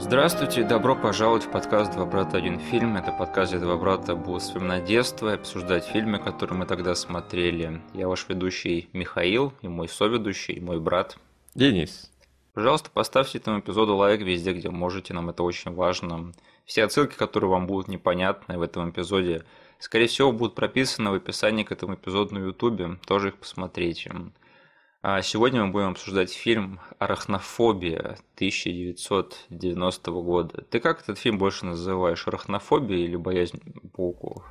Здравствуйте, добро пожаловать в подкаст «Два брата. Один фильм». Это подкаст, где два брата будут вспоминать детство и обсуждать фильмы, которые мы тогда смотрели. Я ваш ведущий Михаил, и мой соведущий, и мой брат. Денис. Пожалуйста, поставьте этому эпизоду лайк везде, где можете, нам это очень важно. Все отсылки, которые вам будут непонятны в этом эпизоде, скорее всего, будут прописаны в описании к этому эпизоду на ютубе, тоже их посмотрите. А сегодня мы будем обсуждать фильм «Арахнофобия» 1990 года. Ты как этот фильм больше называешь? Арахнофобия или боязнь пауков?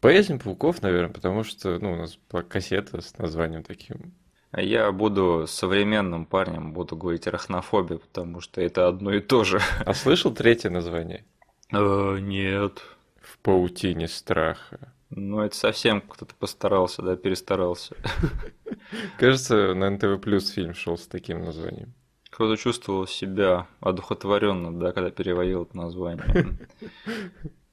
Боязнь пауков, наверное, потому что ну, у нас была кассета с названием таким. Я буду современным парнем, буду говорить арахнофобия, потому что это одно и то же. А слышал третье название? Э, нет. В паутине страха. Ну, это совсем кто-то постарался, да, перестарался. Кажется, на НТВ Плюс фильм шел с таким названием. Кто-то чувствовал себя одухотворенно, да, когда переводил это название.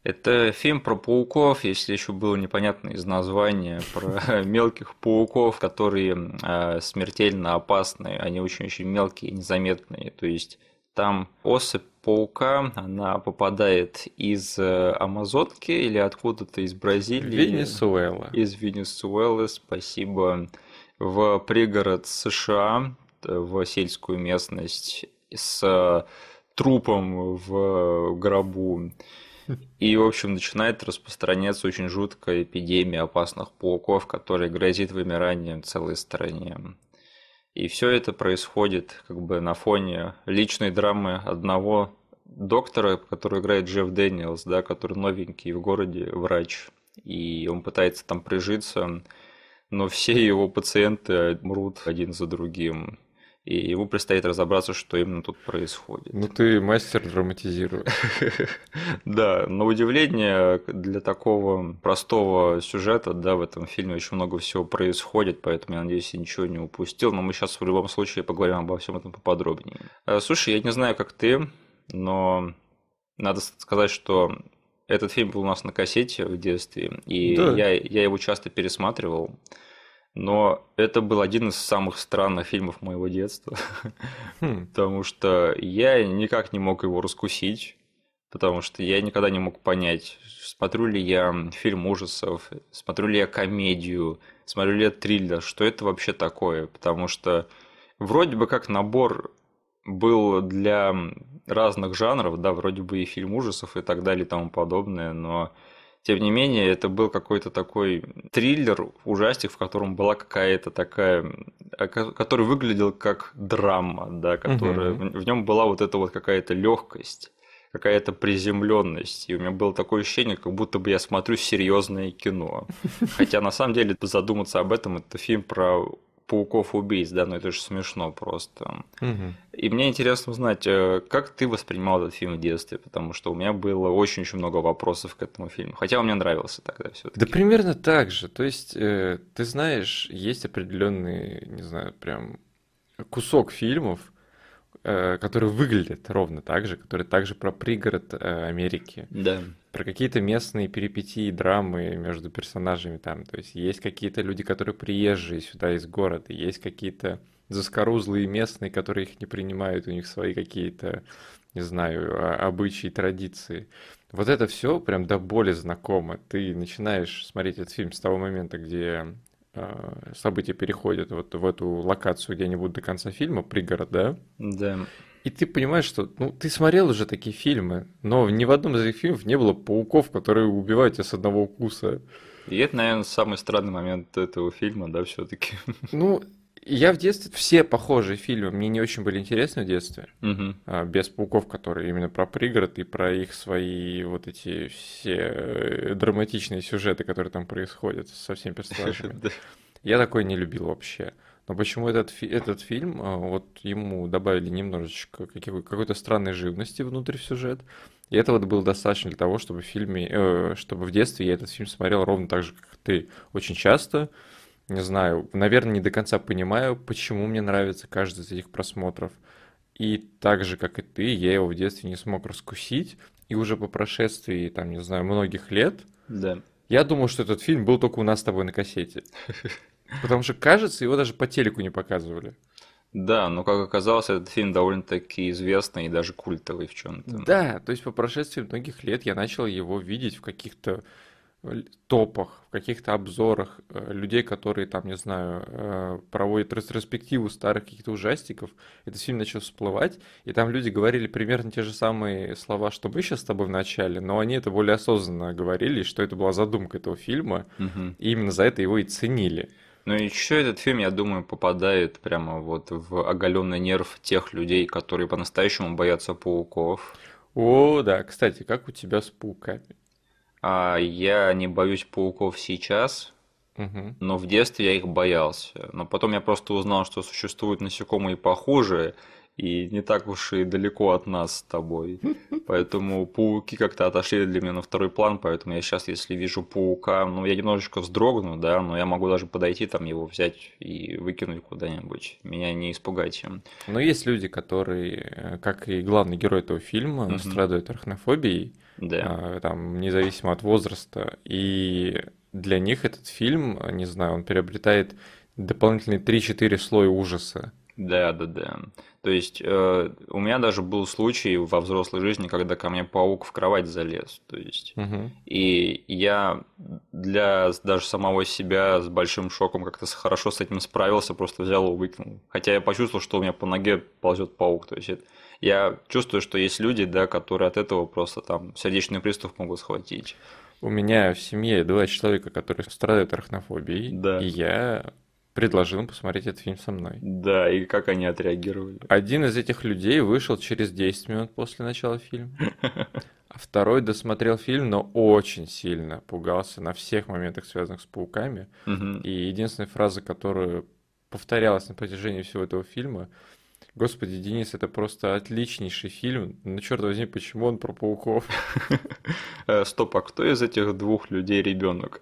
Это фильм про пауков, если еще было непонятно из названия, про мелких пауков, которые э, смертельно опасны, они очень-очень мелкие, незаметные. То есть там особь паука, она попадает из э, Амазонки или откуда-то из Бразилии. Венесуэла. Из Венесуэлы, спасибо. В пригород США, в сельскую местность с трупом в гробу. И, в общем, начинает распространяться очень жуткая эпидемия опасных пауков, которая грозит вымиранием целой стране. И все это происходит как бы на фоне личной драмы одного доктора, который играет Джефф Дэниелс, да, который новенький в городе врач. И он пытается там прижиться, но все его пациенты мрут один за другим и ему предстоит разобраться, что именно тут происходит. Ну ты мастер драматизировать. Да, на удивление для такого простого сюжета, да, в этом фильме очень много всего происходит, поэтому я надеюсь, я ничего не упустил, но мы сейчас в любом случае поговорим обо всем этом поподробнее. Э, слушай, я не знаю, как ты, но надо сказать, что этот фильм был у нас на кассете в детстве, и да. я, я его часто пересматривал. Но это был один из самых странных фильмов моего детства, хм. потому что я никак не мог его раскусить, потому что я никогда не мог понять, смотрю ли я фильм ужасов, смотрю ли я комедию, смотрю ли я триллер, что это вообще такое, потому что вроде бы как набор был для разных жанров, да, вроде бы и фильм ужасов и так далее и тому подобное, но тем не менее, это был какой-то такой триллер, ужастик, в котором была какая-то такая, а, который выглядел как драма, да, которая, угу. в нем была вот эта вот какая-то легкость какая-то приземленность. И у меня было такое ощущение, как будто бы я смотрю серьезное кино. Хотя на самом деле задуматься об этом, это фильм про пауков-убийц, да, но это же смешно просто. Угу. И мне интересно узнать, э, как ты воспринимал этот фильм в детстве, потому что у меня было очень-очень много вопросов к этому фильму, хотя он мне нравился тогда все таки Да примерно так же, то есть, э, ты знаешь, есть определенный, не знаю, прям кусок фильмов, которые выглядят ровно так же, которые также про пригород э, Америки. Да. Про какие-то местные перипетии, драмы между персонажами там. То есть есть какие-то люди, которые приезжие сюда из города, есть какие-то заскорузлые местные, которые их не принимают, у них свои какие-то, не знаю, а, обычаи, традиции. Вот это все прям до боли знакомо. Ты начинаешь смотреть этот фильм с того момента, где Э, события переходят вот в эту локацию, где они будут до конца фильма, пригород, да? Да. И ты понимаешь, что ну, ты смотрел уже такие фильмы, но ни в одном из этих фильмов не было пауков, которые убивают тебя с одного укуса. И это, наверное, самый странный момент этого фильма, да, все-таки. Ну, я в детстве все похожие фильмы мне не очень были интересны в детстве, угу. без пауков, которые именно про пригород и про их свои вот эти все э, драматичные сюжеты, которые там происходят со всеми персонажами. Я такой не любил вообще. Но почему этот, этот фильм, а, вот ему добавили немножечко какой-то странной живности внутрь в сюжет, и этого было достаточно для того, чтобы в фильме, э, чтобы в детстве я этот фильм смотрел ровно так же, как ты, очень часто, не знаю, наверное, не до конца понимаю, почему мне нравится каждый из этих просмотров. И так же, как и ты, я его в детстве не смог раскусить. И уже по прошествии, там, не знаю, многих лет, да. я думал, что этот фильм был только у нас с тобой на кассете. Потому что, кажется, его даже по телеку не показывали. Да, но как оказалось, этот фильм довольно-таки известный и даже культовый в чем-то. Да, то есть по прошествии многих лет я начал его видеть в каких-то топах, в каких-то обзорах э, людей, которые там, не знаю, э, проводят ретроспективу старых каких-то ужастиков, этот фильм начал всплывать, и там люди говорили примерно те же самые слова, что мы сейчас с тобой в начале, но они это более осознанно говорили, что это была задумка этого фильма, угу. и именно за это его и ценили. Ну и еще этот фильм, я думаю, попадает прямо вот в оголенный нерв тех людей, которые по-настоящему боятся пауков. О, да, кстати, как у тебя с пауками? А я не боюсь пауков сейчас, угу. но в детстве я их боялся. Но потом я просто узнал, что существуют насекомые похуже, и не так уж и далеко от нас с тобой. Поэтому пауки как-то отошли для меня на второй план, поэтому я сейчас, если вижу паука, ну, я немножечко вздрогну, да, но я могу даже подойти, там, его взять и выкинуть куда-нибудь. Меня не испугать им. Но есть люди, которые, как и главный герой этого фильма, страдают арахнофобией, да. там, независимо от возраста. И для них этот фильм, не знаю, он приобретает дополнительные 3-4 слоя ужаса. Да, да, да. То есть э, у меня даже был случай во взрослой жизни, когда ко мне паук в кровать залез. То есть, угу. и я для даже самого себя с большим шоком как-то хорошо с этим справился, просто взял и выкинул. Хотя я почувствовал, что у меня по ноге ползет паук. То есть это, я чувствую, что есть люди, да, которые от этого просто там сердечный приступ могут схватить. У меня в семье два человека, которые страдают арахнофобией, да. и я предложил им посмотреть этот фильм со мной. Да, и как они отреагировали? Один из этих людей вышел через 10 минут после начала фильма. А второй досмотрел фильм, но очень сильно пугался на всех моментах, связанных с пауками. И единственная фраза, которую повторялась на протяжении всего этого фильма, Господи, Денис, это просто отличнейший фильм. Ну, черт возьми, почему он про пауков? Э, стоп, а кто из этих двух людей ребенок?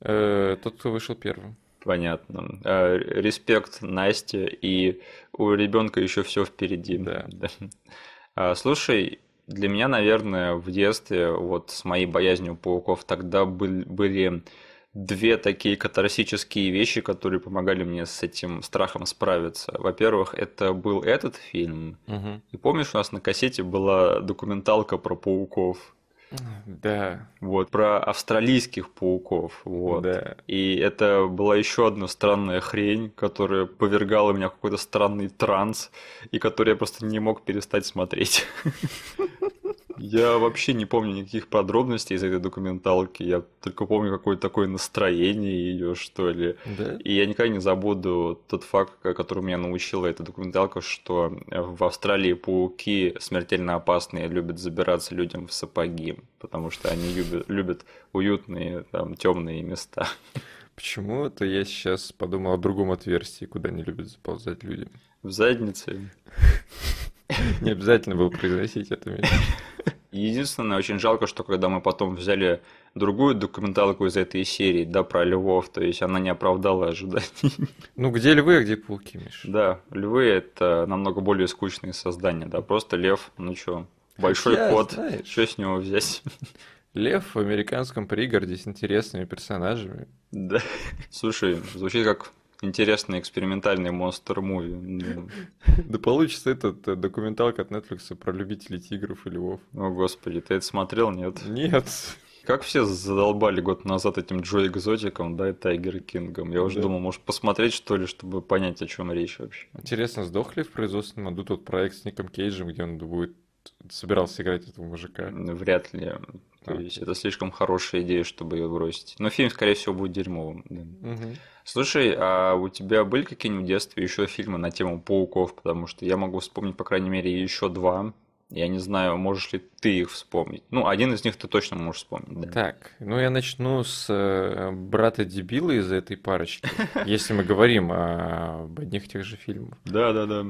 Э, тот, кто вышел первым. Понятно. Э, респект Насте, и у ребенка еще все впереди. Да. Слушай, для меня, наверное, в детстве вот с моей боязнью пауков тогда были две такие катарсические вещи, которые помогали мне с этим страхом справиться. Во-первых, это был этот фильм. Угу. И помнишь, у нас на кассете была документалка про пауков. Да. Вот, про австралийских пауков. Вот. Да. И это была еще одна странная хрень, которая повергала меня в какой-то странный транс, и который я просто не мог перестать смотреть. Я вообще не помню никаких подробностей из этой документалки. Я только помню какое-то такое настроение ее, что ли. Да? И я никогда не забуду тот факт, который меня научила эта документалка, что в Австралии пауки смертельно опасные любят забираться людям в сапоги, потому что они любят, любят уютные, там, темные места. Почему-то я сейчас подумал о другом отверстии, куда не любят заползать люди. В заднице. Не обязательно было произносить это. Единственное, очень жалко, что когда мы потом взяли другую документалку из этой серии, да, про львов, то есть она не оправдала ожиданий. Ну, где львы, а где пауки, Миш? Да, львы – это намного более скучные создания, да, просто лев, ну чё, большой Хотя, кот, знаешь, что с него взять? Лев в американском пригороде с интересными персонажами. Да, слушай, звучит как интересный экспериментальный монстр-муви. Да получится этот э, документалка от Netflix про любителей тигров и львов. О, господи, ты это смотрел, нет? Нет. Как все задолбали год назад этим Джо Экзотиком, да, и Тайгер Кингом. Я уже да. думал, может, посмотреть, что ли, чтобы понять, о чем речь вообще. Интересно, сдохли в производственном году тот проект с Ником Кейджем, где он будет собирался играть этого мужика? Вряд ли. То есть это слишком хорошая идея, чтобы ее бросить. Но фильм, скорее всего, будет дерьмовым. Да. Угу. Слушай, а у тебя были какие-нибудь в детстве еще фильмы на тему пауков? Потому что я могу вспомнить, по крайней мере, еще два. Я не знаю, можешь ли ты их вспомнить. Ну, один из них ты точно можешь вспомнить, да. Так, ну я начну с э, брата дебила из этой парочки, если мы говорим об одних тех же фильмах. Да, да, да.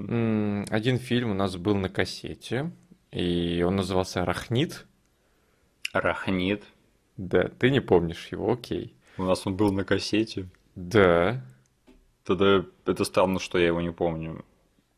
Один фильм у нас был на кассете, и он назывался «Арахнит». «Арахнит»? Да, ты не помнишь его, окей. У нас он был на кассете. Да. Тогда это странно, что я его не помню.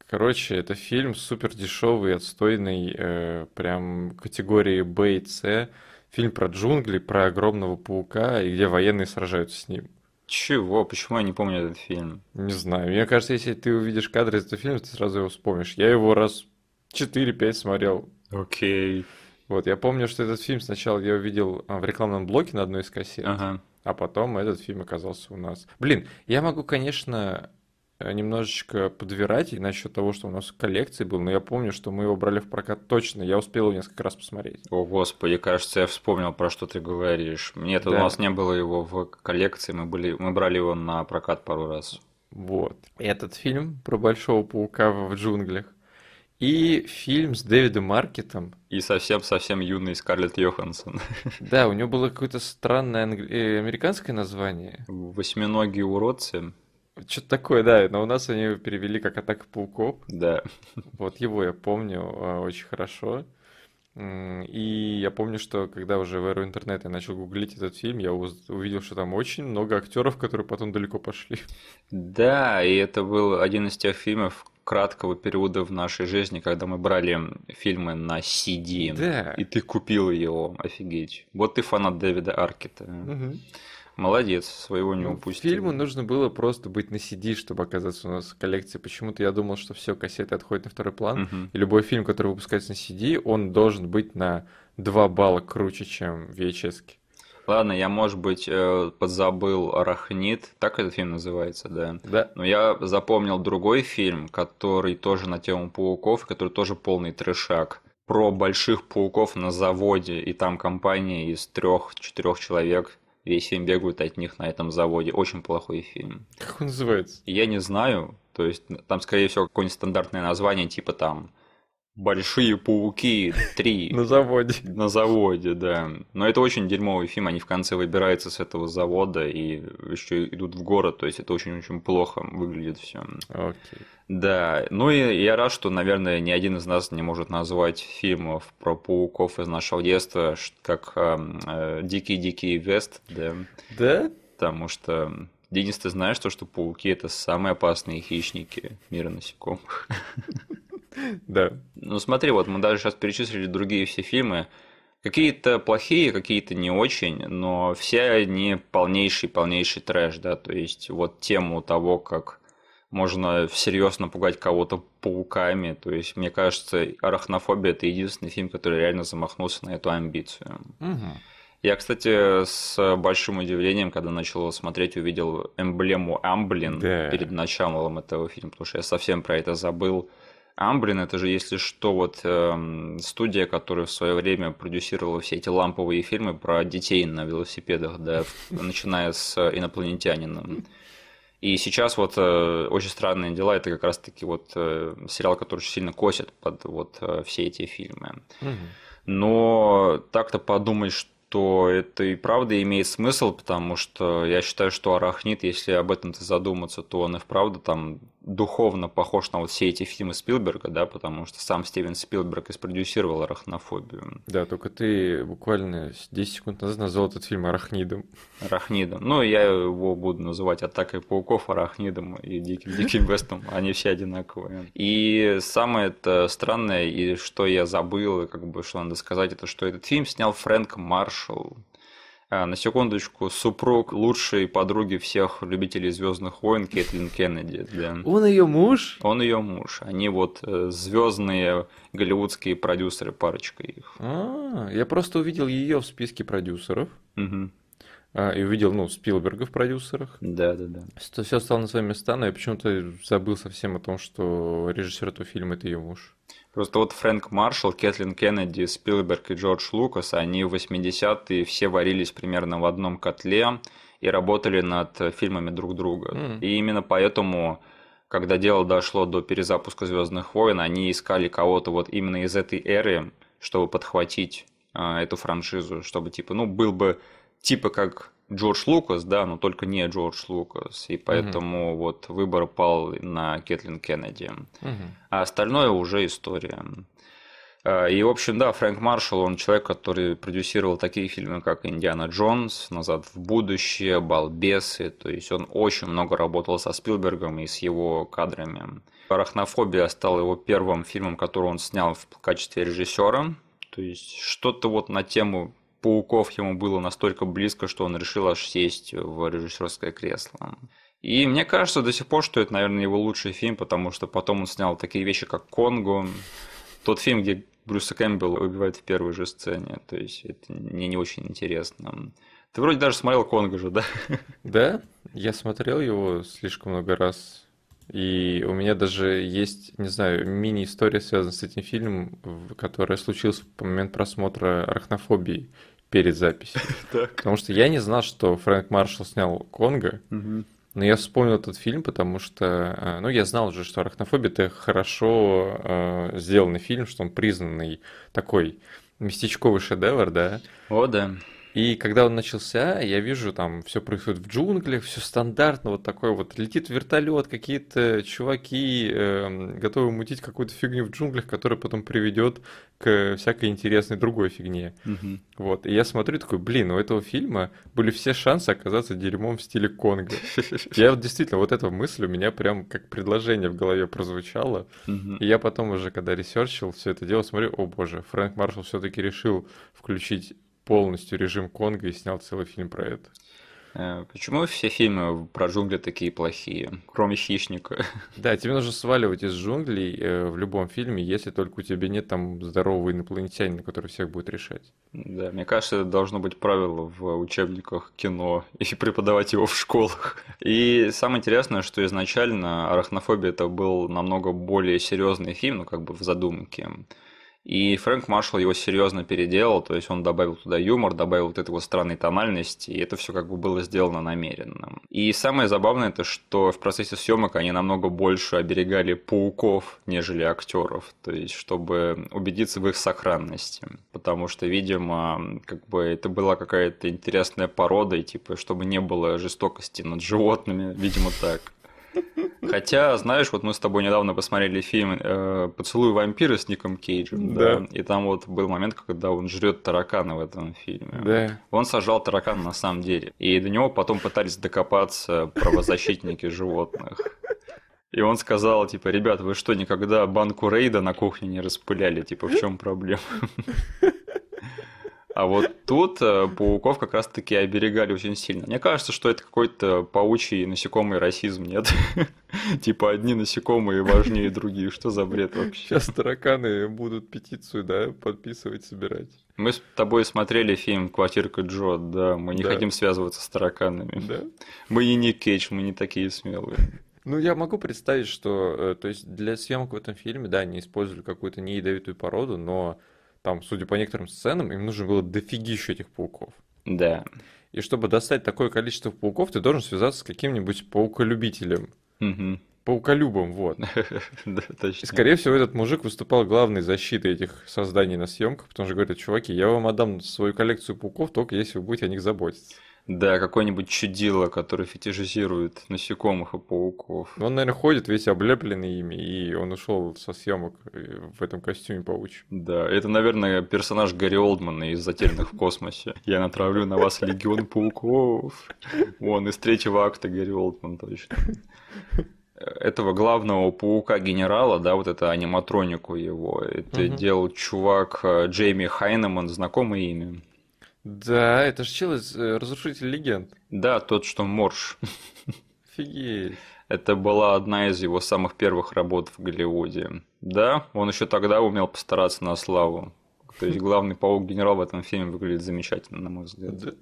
Короче, это фильм супер дешевый, отстойный, э, прям категории Б и С. Фильм про джунгли, про огромного паука, и где военные сражаются с ним. Чего? Почему я не помню этот фильм? Не знаю. Мне кажется, если ты увидишь кадры из этого фильма, ты сразу его вспомнишь. Я его раз 4-5 смотрел. Окей. Вот, я помню, что этот фильм сначала я увидел а, в рекламном блоке на одной из кассет, Ага. а потом этот фильм оказался у нас. Блин, я могу, конечно, э, немножечко подвирать и насчет того, что у нас в коллекции был, но я помню, что мы его брали в прокат точно. Я успел его несколько раз посмотреть. О, господи, кажется, я вспомнил, про что ты говоришь. Нет, у Да. нас не было его в коллекции, мы, были, мы брали его на прокат пару раз. Вот. Этот фильм про большого паука в джунглях. И фильм с Дэвидом Маркетом. И совсем-совсем юный Скарлетт Йоханссон. Да, у него было какое-то странное англи- э, американское название. Восьминогие уродцы. Что-то такое, да, но у нас они перевели как «Атака пауков». Да. Вот его я помню а, очень хорошо. И я помню, что когда уже в эру интернета я начал гуглить этот фильм, я увидел, что там очень много актеров, которые потом далеко пошли. Да, и это был один из тех фильмов краткого периода в нашей жизни, когда мы брали фильмы на CD. Да. И ты купил его, офигеть. Вот ты фанат Дэвида Аркета. Мгм. Молодец, своего не Ну, упустил. Фильму нужно было просто быть на CD, чтобы оказаться у нас в коллекции. Почему-то я думал, что все, кассеты отходят на второй план. Мгм. И любой фильм, который выпускается на CD, он должен быть на 2 балла круче, чем VHS. -ки. Ладно, я, может быть, э, подзабыл Арахнит, так этот фильм называется, да. Да. Но я запомнил другой фильм, который тоже на тему пауков, который тоже полный трешак. Про больших пауков на заводе, и там компания из трех-четырех человек, весь фильм бегают от них на этом заводе. Очень плохой фильм. Как он называется? Я не знаю, то есть там, скорее всего, какое-нибудь стандартное название, типа там «Большие пауки 3». На заводе. На заводе, да. Но это очень дерьмовый фильм. Они в конце выбираются с этого завода и еще идут в город. То есть это очень-очень плохо выглядит все. Окей. Да. Ну и я рад, что, наверное, ни один из нас не может назвать фильмов про пауков из нашего детства, как эм, э, Дикий-Дикий Вест, да. Да? Потому что, Денис, ты знаешь, то, что пауки это самые опасные хищники мира насекомых. Да. Ну смотри, вот мы даже сейчас перечислили другие все фильмы. Какие-то плохие, какие-то не очень, но все они полнейший-полнейший трэш, да, то есть вот тему того, как можно всерьез напугать кого-то пауками, то есть мне кажется, «Арахнофобия» – это единственный фильм, который реально замахнулся на эту амбицию. Мгм. Я, кстати, с большим удивлением, когда начал его смотреть, увидел эмблему Амблин Да. перед началом этого фильма, потому что я совсем про это забыл. Амблин это же, если что, вот эм, студия, которая в свое время продюсировала все эти ламповые фильмы про детей на велосипедах, да, начиная с инопланетянином. И сейчас вот э, очень странные дела, это как раз-таки вот э, сериал, который очень сильно косит под вот э, все эти фильмы. Но так-то подумать, что это и правда имеет смысл, потому что я считаю, что Арахнит, если об этом-то задуматься, то он и вправду там духовно похож на вот все эти фильмы Спилберга, да, потому что сам Стивен Спилберг и спродюсировал Арахнофобию. Да, только ты буквально 10 секунд назад назвал этот фильм арахнидом. Арахнидом. Ну, я его буду называть Атакой пауков, Арахнидом и Диким Диким Вестом. Они все одинаковые. И самое это странное, и что я забыл, как бы что надо сказать, это что этот фильм снял Фрэнк Маршалл. А, На секундочку, супруг лучшей подруги всех любителей Звездных войн Кэтлин Кеннеди. Да. Он ее муж? Он ее муж. Они вот звездные голливудские продюсеры, парочка их. А, я просто увидел ее в списке продюсеров. Мгм. а, и увидел, ну, Спилберга в продюсерах. Да, да, да. Все стало на свои места, но я почему-то забыл совсем о том, что режиссер этого фильма это ее муж. Просто вот Фрэнк Маршалл, Кэтлин Кеннеди, Спилберг и Джордж Лукас, они в 80-е все варились примерно в одном котле и работали над фильмами друг друга. М. И именно поэтому, когда дело дошло до перезапуска Звездных войн, они искали кого-то вот именно из этой эры, чтобы подхватить а, эту франшизу, чтобы типа, ну, был бы типа как Джордж Лукас, да, но только не Джордж Лукас. И поэтому вот выбор пал на Кэтлин Кеннеди. Мгм. А остальное уже история. А, И, в общем, да, Фрэнк Маршалл, он человек, который продюсировал такие фильмы, как «Индиана Джонс», «Назад в будущее», «Балбесы», то есть он очень много работал со Спилбергом и с его кадрами. «Арахнофобия» стала его первым фильмом, который он снял в качестве режиссера, то есть что-то вот на тему пауков ему было настолько близко, что он решил аж сесть в режиссерское кресло. И мне кажется до сих пор, что это, наверное, его лучший фильм, потому что потом он снял такие вещи, как «Конго», тот фильм, где Брюса Кэмпбелла убивают в первой же сцене. То есть это мне не очень интересно. Ты вроде даже смотрел Конго же, да? Да, я смотрел его слишком много раз. И у меня даже есть, не знаю, мини-история, связанная с этим фильмом, которая случилась в момент просмотра «Арахнофобии» перед записью. Потому что я не знал, что Фрэнк Маршалл снял «Конго», но я вспомнил этот фильм, потому что, э, ну, я знал уже, что «Арахнофобия» — это хорошо э, сделанный фильм, что он признанный такой местечковый шедевр, да? О, да. И когда он начался, я вижу, там все происходит в джунглях, все стандартно, вот такой вот летит вертолет, какие-то чуваки э, готовы мутить какую-то фигню в джунглях, которая потом приведет к всякой интересной другой фигне. Угу. Вот. И я смотрю такой, блин, у этого фильма были все шансы оказаться дерьмом в стиле Конга. Я вот действительно, вот эта мысль у меня прям как предложение в голове прозвучало. И я потом уже, когда research ил все это дело, смотрю, о боже, Фрэнк Маршалл все-таки решил включить полностью режим Конга и снял целый фильм про это. Э, почему все фильмы про джунгли такие плохие, кроме хищника? Да, тебе нужно сваливать из джунглей э, в любом фильме, если только у тебя нет там здорового инопланетянина, который всех будет решать. Да, мне кажется, это должно быть правило в учебниках кино и преподавать его в школах. И самое интересное, что изначально «Арахнофобия» это был намного более серьезный фильм, ну как бы в задумке. И Фрэнк Маршалл его серьезно переделал, то есть он добавил туда юмор, добавил вот этой вот странной тональности, и это все как бы было сделано намеренно. И самое забавное это, что в процессе съемок они намного больше оберегали пауков, нежели актеров, то есть чтобы убедиться в их сохранности, потому что, видимо, как бы это была какая-то интересная порода, и типа, чтобы не было жестокости над животными, видимо, так. Хотя, знаешь, вот мы с тобой недавно посмотрели фильм э, «Поцелуй вампира» с Ником Кейджем, да. да, и там вот был момент, когда он жрет таракана в этом фильме. Да. Он сажал таракана на самом деле, и до него потом пытались докопаться правозащитники животных. И он сказал, типа, ребят, вы что, никогда банку рейда на кухне не распыляли? Типа, в чем проблема? А вот тут э, пауков как раз-таки оберегали очень сильно. Мне кажется, что это какой-то паучий насекомый расизм, нет? Типа одни насекомые важнее других. Что за бред вообще? Сейчас тараканы будут петицию, да, подписывать, собирать. Мы с тобой смотрели фильм «Квартирка Джо», да, мы не да. хотим связываться с тараканами. Да. Мы не Ник Кейдж, мы не такие смелые. Ну, я могу представить, что, э, то есть, для съемок в этом фильме, да, они использовали какую-то неядовитую породу, но там, судя по некоторым сценам, им нужно было дофигища этих пауков. Да. И чтобы достать такое количество пауков, ты должен связаться с каким-нибудь пауколюбителем. Угу. Пауколюбом, вот. да, точно. И, скорее всего, этот мужик выступал главной защитой этих созданий на съемках, потому что говорит, чуваки, я вам отдам свою коллекцию пауков, только если вы будете о них заботиться. Да, какой-нибудь чудило, который фетишизирует насекомых и пауков. Он, наверное, ходит весь облепленный ими, и он ушел со съемок э, в этом костюме паучьем. Да, это, наверное, персонаж Гарри Олдмана из «Затерянных в космосе». Я натравлю на вас легион пауков. Вон, из третьего акта Гарри Олдман точно этого главного паука-генерала, да, вот это аниматронику его, это угу. делал чувак э, Джейми Хайнеман, знакомое имя. Да, это же чел из э, Разрушитель легенд. Да, тот, что Морж. Офигеть. Это была одна из его самых первых работ в Голливуде. Да, он еще тогда умел постараться на славу. То есть главный паук-генерал в этом фильме выглядит замечательно, на мой взгляд.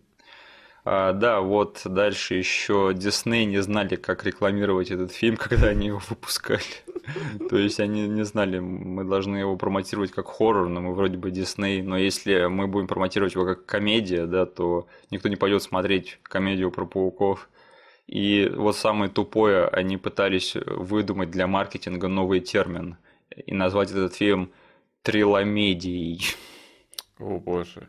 А, да, вот дальше еще Дисней не знали, как рекламировать этот фильм, когда они его выпускали. То есть они не знали, мы должны его промотировать как хоррор, но мы вроде бы Дисней, но если мы будем промотировать его как комедия, да, то никто не пойдет смотреть комедию про пауков. И вот самое тупое, они пытались выдумать для маркетинга новый термин и назвать этот фильм триломедией. О боже.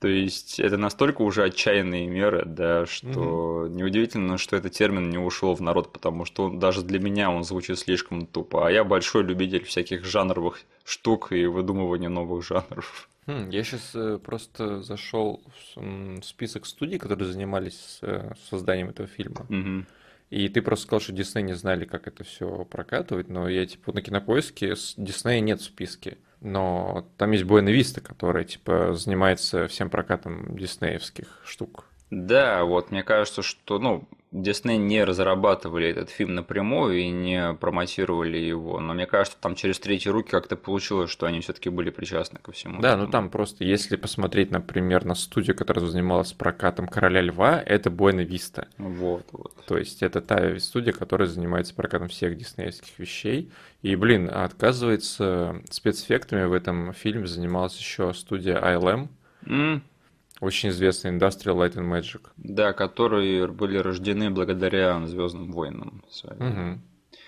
То есть это настолько уже отчаянные меры, да, что угу. неудивительно, что этот термин не ушел в народ, потому что он, даже для меня он звучит слишком тупо. А я большой любитель всяких жанровых штук и выдумывания новых жанров. Хм, я сейчас э, просто зашел в список студий, которые занимались э, созданием этого фильма. Угу. И ты просто сказал, что Дисней не знали, как это все прокатывать, но я типа на кинопоиске Диснея нет в списке. Но там есть Буэна Виста, которая, типа, занимается всем прокатом диснеевских штук. Да, вот мне кажется, что, ну, Дисней не разрабатывали этот фильм напрямую и не промотировали его, но мне кажется, там через третьи руки как-то получилось, что они все-таки были причастны ко всему. Да, этому. ну там просто, если посмотреть, например, на студию, которая занималась прокатом Короля Льва, это Буэна Виста. Вот, вот. То есть это та студия, которая занимается прокатом всех диснеевских вещей. И, блин, отказывается спецэффектами в этом фильме занималась еще студия ILM. Mm. Очень известный Industrial Light and Magic. Да, которые были рождены благодаря Звездным войнам. Угу.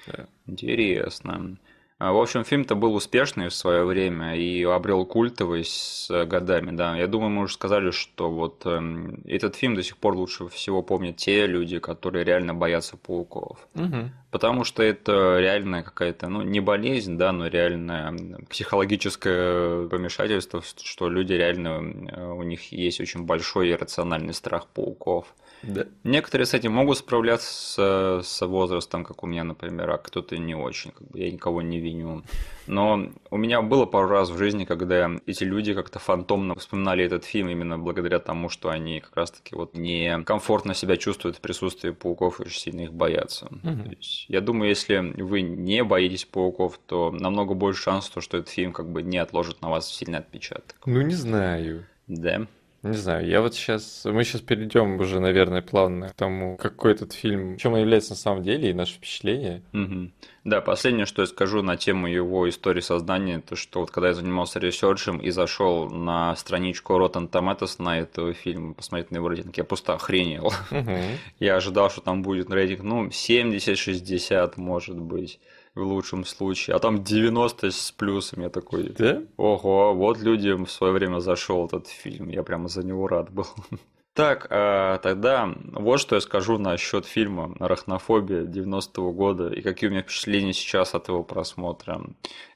Да. Интересно. А, в общем, фильм-то был успешный в свое время и обрел культовость с годами, да. Я думаю, мы уже сказали, что вот э, этот фильм до сих пор лучше всего помнят те люди, которые реально боятся пауков. Угу. Потому что это реальная какая-то, ну, не болезнь, да, но реальное психологическое помешательство, что люди реально, э, у них есть очень большой иррациональный страх пауков. Да. Некоторые с этим могут справляться с возрастом, как у меня, например, а кто-то не очень. Как бы я никого не виню. Но у меня было пару раз в жизни, когда эти люди как-то фантомно вспоминали этот фильм именно благодаря тому, что они как раз-таки вот некомфортно себя чувствуют в присутствии пауков и очень сильно их боятся. Угу. я думаю, если вы не боитесь пауков, то намного больше шансов, что этот фильм как бы не отложит на вас сильный отпечаток. Ну, не знаю. Да. Не знаю, я вот сейчас... Мы сейчас перейдем уже, наверное, плавно к тому, какой этот фильм, чем он является на самом деле, и наше впечатление. Угу. Да, последнее, что я скажу на тему его истории создания, то что вот когда я занимался ресерчем и зашел на страничку Rotten Tomatoes на этого фильма, посмотреть на его рейтинг, я просто охренел. Угу. Я ожидал, что там будет рейтинг, ну, 70-60, может быть в лучшем случае, а там 90 с плюсом. Я такой, да? ого, вот людям в свое время зашел этот фильм, я прямо за него рад был. Так, а, тогда вот что я скажу насчет фильма «Арахнофобия» 90-го года и какие у меня впечатления сейчас от его просмотра.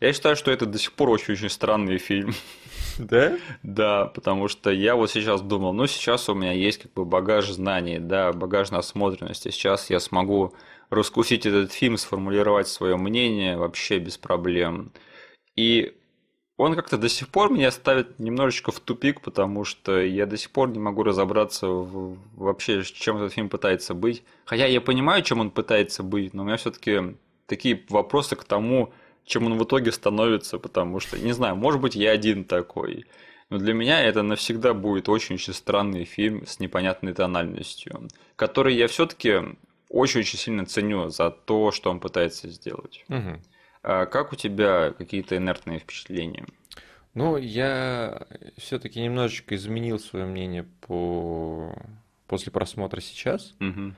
Я считаю, что это до сих пор очень-очень странный фильм. Да? Да, потому что я вот сейчас думал, ну сейчас у меня есть как бы багаж знаний, да, багаж насмотренности. Сейчас я смогу раскусить этот фильм, сформулировать свое мнение вообще без проблем. И он как-то до сих пор меня ставит немножечко в тупик, потому что я до сих пор не могу разобраться в, вообще, чем этот фильм пытается быть. Хотя я понимаю, чем он пытается быть, но у меня все-таки такие вопросы к тому, чем он в итоге становится, потому что, не знаю, может быть, я один такой. Но для меня это навсегда будет очень-очень странный фильм с непонятной тональностью, который я все-таки очень-очень сильно ценю за то, что он пытается сделать. Угу. А как у тебя какие-то инертные впечатления? Ну, я все-таки немножечко изменил свое мнение по... после просмотра сейчас. Угу.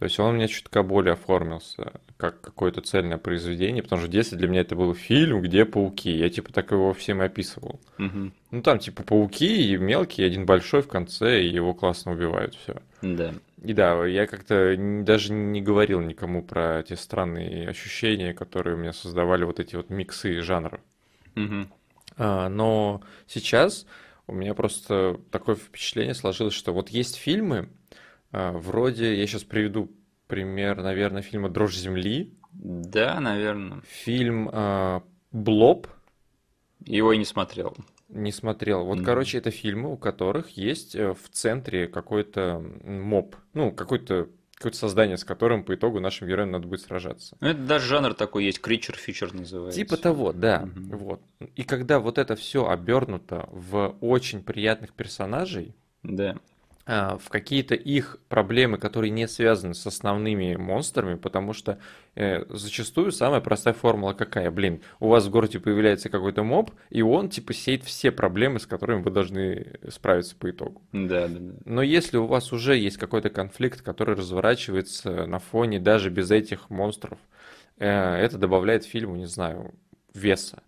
То есть он у меня чутка более оформился как какое-то цельное произведение, потому что в детстве для меня это был фильм, где пауки. Я типа так его всем и описывал. Угу. Ну там типа пауки и мелкие, один большой в конце, и его классно убивают, все. Да. И да, я как-то даже не говорил никому про те странные ощущения, которые у меня создавали вот эти вот миксы жанров. Угу. А, но сейчас у меня просто такое впечатление сложилось, что вот есть фильмы, вроде, я сейчас приведу пример, наверное, фильма «Дрожь земли». Да, наверное. Фильм а, «Блоб». Его и не смотрел. Не смотрел. Вот, mm. короче, это фильмы, у которых есть э, в центре какой-то моб, ну, какой-то какое-то создание, с которым по итогу нашим героям надо будет сражаться. Ну, это даже жанр такой есть, кричер фичер называется. Типа того, да. Угу. Вот. И когда вот это все обернуто в очень приятных персонажей, да. А, в какие-то их проблемы, которые не связаны с основными монстрами, потому что э, зачастую самая простая формула какая? Блин, у вас в городе появляется какой-то моб, и он типа сеет все проблемы, с которыми вы должны справиться по итогу. Да, да, да. Но если у вас уже есть какой-то конфликт, который разворачивается на фоне даже без этих монстров, э, это добавляет фильму, не знаю, веса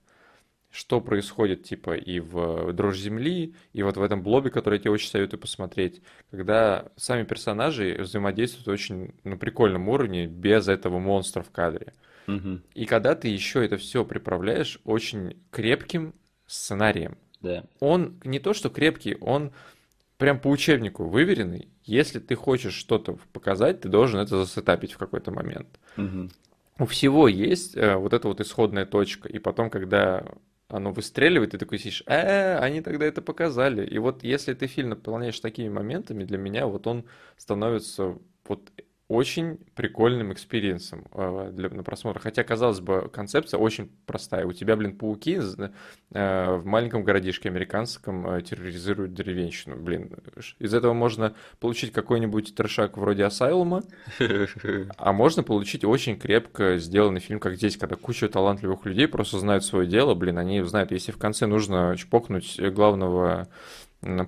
что происходит типа и в «Дрожь земли», и вот в этом блобе, который я тебе очень советую посмотреть, когда сами персонажи взаимодействуют очень на прикольном уровне, без этого монстра в кадре. Угу. И когда ты еще это все приправляешь очень крепким сценарием. Да. Он не то что крепкий, он прям по учебнику выверенный. Если ты хочешь что-то показать, ты должен это засетапить в какой-то момент. Угу. У всего есть э, вот эта вот исходная точка, и потом, когда оно выстреливает, и ты такой сидишь, э, они тогда это показали. И вот если ты фильм наполняешь такими моментами, для меня вот он становится вот очень прикольным experience ом э, для, на просмотр. Хотя, казалось бы, концепция очень простая. У тебя, блин, пауки э, в маленьком городишке американском э, терроризируют деревенщину. Блин, из этого можно получить какой-нибудь трешак вроде Асайлума, а можно получить очень крепко сделанный фильм, как здесь, когда куча талантливых людей просто знают свое дело, блин, они знают, если в конце нужно чпокнуть главного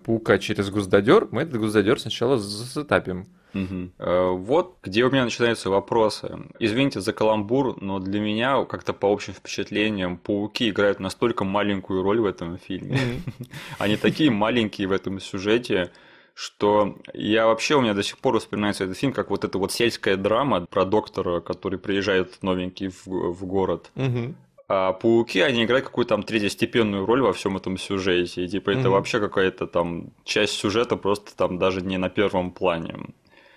паука через гуздодер, мы этот гуздодер сначала засетапим. Угу. Вот где у меня начинаются вопросы. Извините за каламбур, но для меня, как-то по общим впечатлениям, пауки играют настолько маленькую роль в этом фильме. Они такие маленькие в этом сюжете, что я вообще, у меня до сих пор вспоминается этот фильм, как вот эта вот сельская драма про доктора, который приезжает новенький в, в город. Угу. А пауки, они играют какую-то там третьестепенную роль во всем этом сюжете. И типа это вообще какая-то там часть сюжета просто там даже не на первом плане.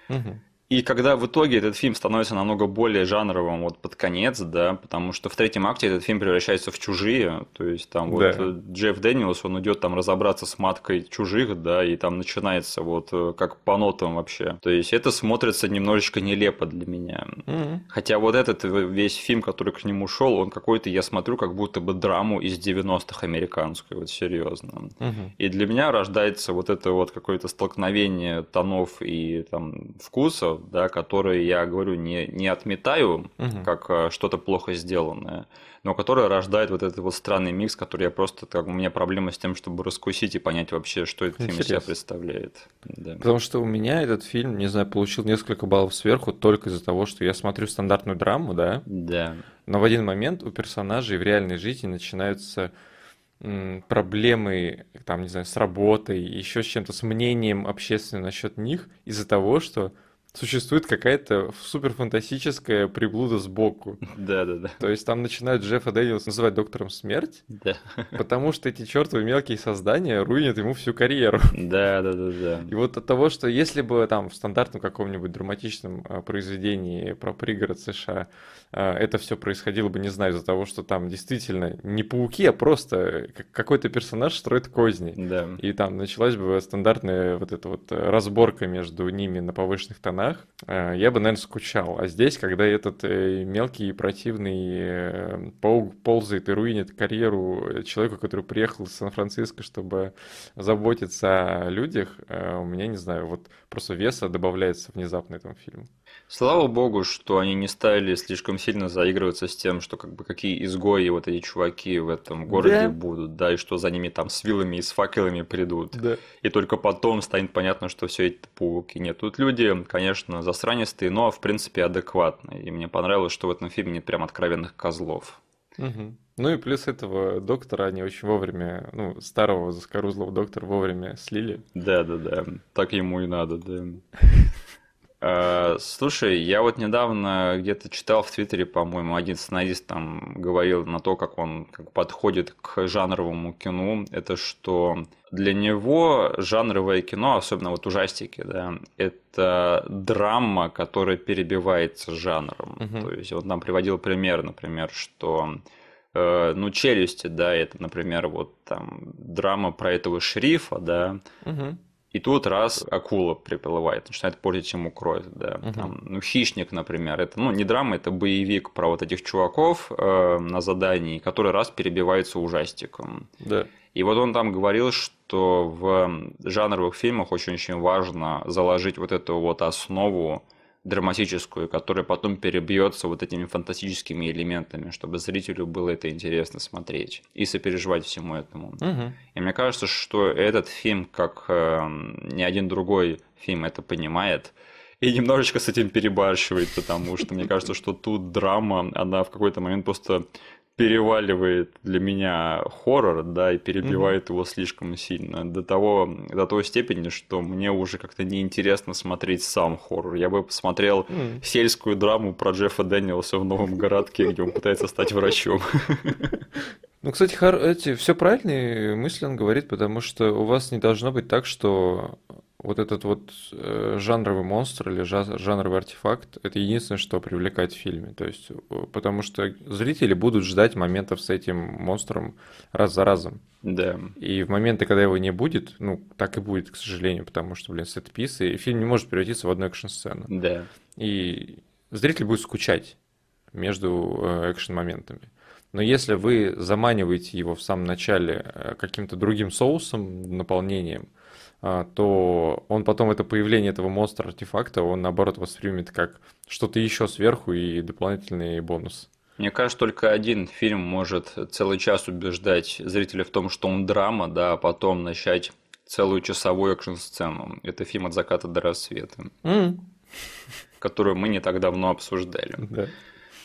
Угу. И когда в итоге этот фильм становится намного более жанровым вот под конец, да, потому что в третьем акте этот фильм превращается в чужие, то есть там вот да. Джефф Дэниелс, он идет там разобраться с маткой чужих, да, и там начинается вот э, как по нотам вообще. То есть это смотрится немножечко нелепо для меня. Угу. Хотя вот этот весь фильм, который к нему шел, он какой-то, я смотрю, как будто бы драму из 90-х американскую, вот серьезно. Угу. И для меня рождается вот это вот какое-то столкновение тонов и там вкусов, да, которые я говорю не, не отметаю угу. как э, что-то плохо сделанное, но которое рождает вот этот вот странный микс, который я просто так, у меня проблема с тем, чтобы раскусить и понять вообще, что этот Интересно. фильм из себя представляет. Да. Потому что у меня этот фильм, не знаю, получил несколько баллов сверху только из-за того, что я смотрю стандартную драму, да. Да. Но в один момент у персонажей в реальной жизни начинаются проблемы, там, не знаю, с работой, еще с чем-то, с мнением общественным насчет них из-за того, что существует какая-то суперфантастическая приблуда сбоку. Да, да, да. То есть там начинают Джеффа Дэниелс называть доктором смерть, да. потому что эти чертовы мелкие создания руинят ему всю карьеру. Да, да, да, да. И вот от того, что если бы там в стандартном каком-нибудь драматичном а, произведении про пригород США а, это все происходило бы, не знаю, из-за того, что там действительно не пауки, а просто какой-то персонаж строит козни. Да. И там началась бы стандартная вот эта вот разборка между ними на повышенных тонах, а, я бы, наверное, скучал. А здесь, когда этот э, мелкий противный э, паук ползает и руинит карьеру человека, который приехал из Сан-Франциско, чтобы заботиться о людях, э, у меня, не знаю, вот просто веса добавляется внезапно этому фильму. Слава богу, что они не стали слишком сильно заигрываться с тем, что как бы какие изгои вот эти чуваки в этом городе да. будут, да, и что за ними там с вилами и с факелами придут. Да. И только потом станет понятно, что все эти пауки нет. Тут люди, конечно, засранистые, но в принципе адекватные. И мне понравилось, что в этом фильме нет прям откровенных козлов. Угу. Ну и плюс этого доктора они очень вовремя, ну, старого заскорузлого доктора вовремя слили. Да, да, да. Так ему и надо, да. Э, слушай, я вот недавно где-то читал в Твиттере, по-моему, один сценарист там говорил на то, как он как подходит к жанровому кино. Это что для него жанровое кино, особенно вот ужастики, да, это драма, которая перебивается жанром. Угу. То есть вот нам приводил пример, например, что э, ну, челюсти, да, это, например, вот там драма про этого шерифа, да, угу. И тут раз акула приплывает, начинает портить ему кровь, да. Угу. Там, ну, хищник, например, это ну не драма, это боевик про вот этих чуваков э, на задании, который раз перебивается ужастиком. Да. И вот он там говорил, что в жанровых фильмах очень-очень важно заложить вот эту вот основу драматическую, которая потом перебьется вот этими фантастическими элементами, чтобы зрителю было это интересно смотреть и сопереживать всему этому. Угу. И мне кажется, что этот фильм, как э, ни один другой фильм это понимает, и немножечко с этим перебарщивает, потому что мне кажется, что тут драма, она в какой-то момент просто переваливает для меня хоррор, да, и перебивает mm-hmm. его слишком сильно. До того, до той степени, что мне уже как-то неинтересно смотреть сам хоррор. Я бы посмотрел mm-hmm. сельскую драму про Джеффа Дэниелса в новом городке, где он пытается стать врачом. Ну, кстати, Хар, эти все правильные мысли он говорит, потому что у вас не должно быть так, что вот этот вот э, жанровый монстр или жанровый артефакт, это единственное, что привлекает в фильме. То есть, э, потому что зрители будут ждать моментов с этим монстром раз за разом. Да. И в моменты, когда его не будет, ну, так и будет, к сожалению, потому что, блин, сет-пис, и фильм не может превратиться в одну экшн-сцену. Да. И зритель будет скучать между э, экшн-моментами. Но если вы заманиваете его в самом начале каким-то другим соусом, наполнением, то он потом это появление этого монстра-артефакта, он наоборот воспримет как что-то еще сверху и дополнительный бонус. Мне кажется, только один фильм может целый час убеждать зрителя в том, что он драма, да, а потом начать целую часовую экшн-сцену. Это фильм «От заката до рассвета», mm. которую мы не так давно обсуждали. Да.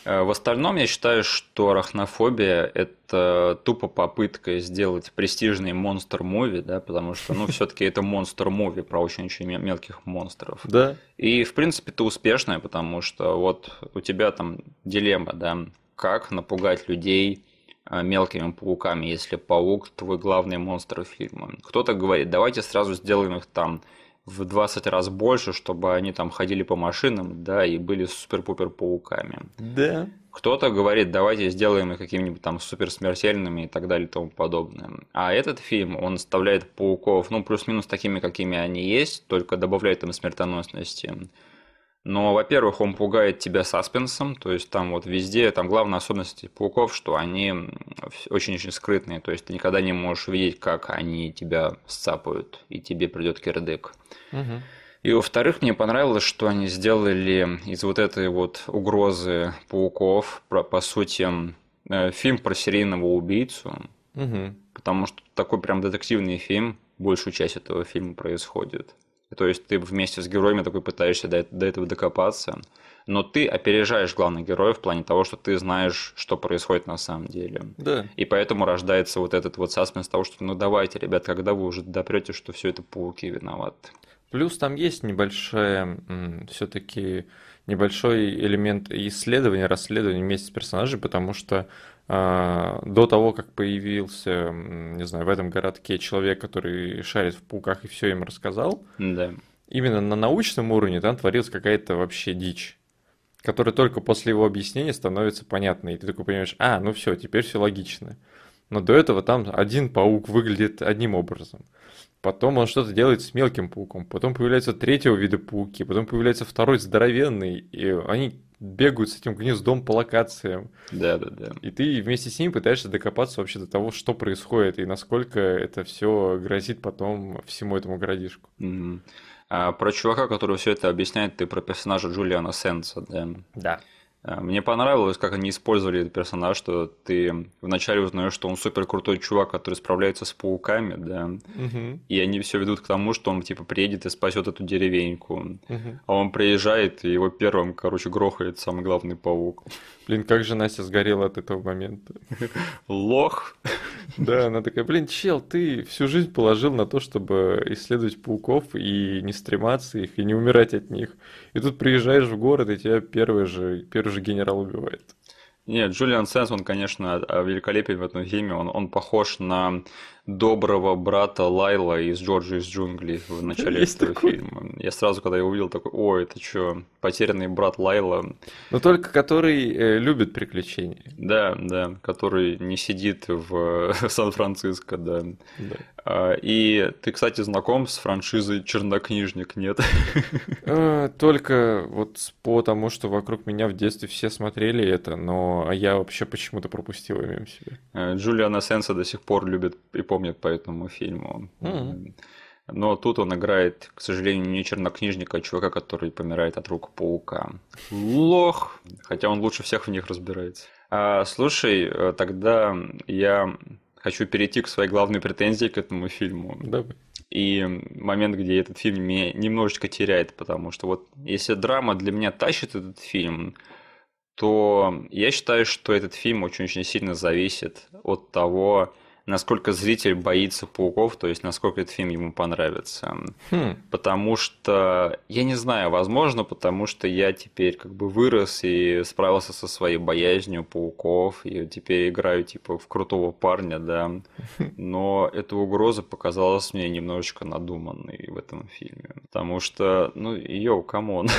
Э, в остальном я считаю, что арахнофобия – это тупо попытка сделать престижный монстр-муви, да, потому что, ну, все таки это монстр-муви про очень-очень мелких монстров. Да. И, в принципе, это успешное, потому что вот у тебя там дилемма, да, как напугать людей э, мелкими пауками, если паук – твой главный монстр фильма. Кто-то говорит, давайте сразу сделаем их там в 20 раз больше, чтобы они там ходили по машинам, да, и были супер-пупер пауками. Да. Кто-то говорит, давайте сделаем их какими-нибудь там суперсмертельными и так далее и тому подобное. А этот фильм, он оставляет пауков, ну, плюс-минус такими, какими они есть, только добавляет им смертоносности. Но, во-первых, он пугает тебя саспенсом, то есть там вот везде, там главная особенность пауков, что они очень-очень скрытные, то есть ты никогда не можешь видеть, как они тебя сцапают, и тебе придет кирдык. Угу. И во-вторых, мне понравилось, что они сделали из вот этой вот угрозы пауков, про, по сути, э, фильм про серийного убийцу, угу. потому что такой прям детективный фильм, большую часть этого фильма происходит. То есть ты вместе с героями такой пытаешься до, до этого докопаться, но ты опережаешь главных героев в плане того, что ты знаешь, что происходит на самом деле. Да. И поэтому рождается вот этот вот саспенс того, что ну давайте, ребят, когда вы уже допрете, что все это пауки виноваты. Плюс там есть небольшая, все-таки небольшой элемент исследования, расследования вместе с персонажем, потому что до того, как появился, не знаю, в этом городке человек, который шарит в пауках и все им рассказал, да. именно на научном уровне там творилась какая-то вообще дичь, которая только после его объяснения становится понятной. И ты такой понимаешь, а, ну все, теперь все логично. Но до этого там один паук выглядит одним образом. Потом он что-то делает с мелким пауком. Потом появляется третьего вида пауки. Потом появляется второй здоровенный. И они бегают с этим гнездом по локациям. Да, да, да. И ты вместе с ним пытаешься докопаться вообще до того, что происходит и насколько это все грозит потом всему этому городишку. Угу. А про чувака, который все это объясняет, ты про персонажа Джулиана Сенса, да? Да. А, мне понравилось, как они использовали этот персонаж, что ты вначале узнаешь, что он супер крутой чувак, который справляется с пауками, да, угу. и они все ведут к тому, что он типа приедет и спасет эту деревеньку, угу. а он приезжает и его первым, короче, грохает самый главный паук. Блин, как же Настя сгорела от этого момента. Лох. Да, она такая, блин, чел, ты всю жизнь положил на то, чтобы исследовать пауков и не стрематься их, и не умирать от них. И тут приезжаешь в город, и тебя первый же, первый же генерал убивает. Нет, Джулиан Сенс, он, конечно, великолепен в этом фильме. Он, он похож на доброго брата Лайла из Джорджа из джунглей в начале Есть этого такой. фильма. Я сразу, когда его увидел, такой, ой, это что, потерянный брат Лайла. Но только который э, любит приключения. Да, да, который не сидит в Сан-Франциско, да. да. А, и ты, кстати, знаком с франшизой «Чернокнижник», нет? А, только вот по тому, что вокруг меня в детстве все смотрели это, но я вообще почему-то пропустил имя себе. Э, Джулиана Сенса до сих пор любит и помнит по этому фильму. Mm-hmm. Но тут он играет, к сожалению, не чернокнижника, а чувака, который помирает от рук паука. Лох! Хотя он лучше всех в них разбирается. А, слушай, э, тогда я хочу перейти к своей главной претензии к этому фильму. Давай. И момент, где этот фильм меня немножечко теряет, потому что вот если драма для меня тащит этот фильм, то я считаю, что этот фильм очень-очень сильно зависит от того, насколько зритель боится пауков, то есть насколько этот фильм ему понравится. Хм. Потому что, я не знаю, возможно, потому что я теперь как бы вырос и справился со своей боязнью пауков, и теперь играю типа в крутого парня, да. Но эта угроза показалась мне немножечко надуманной в этом фильме. Потому что, ну, yo, come on.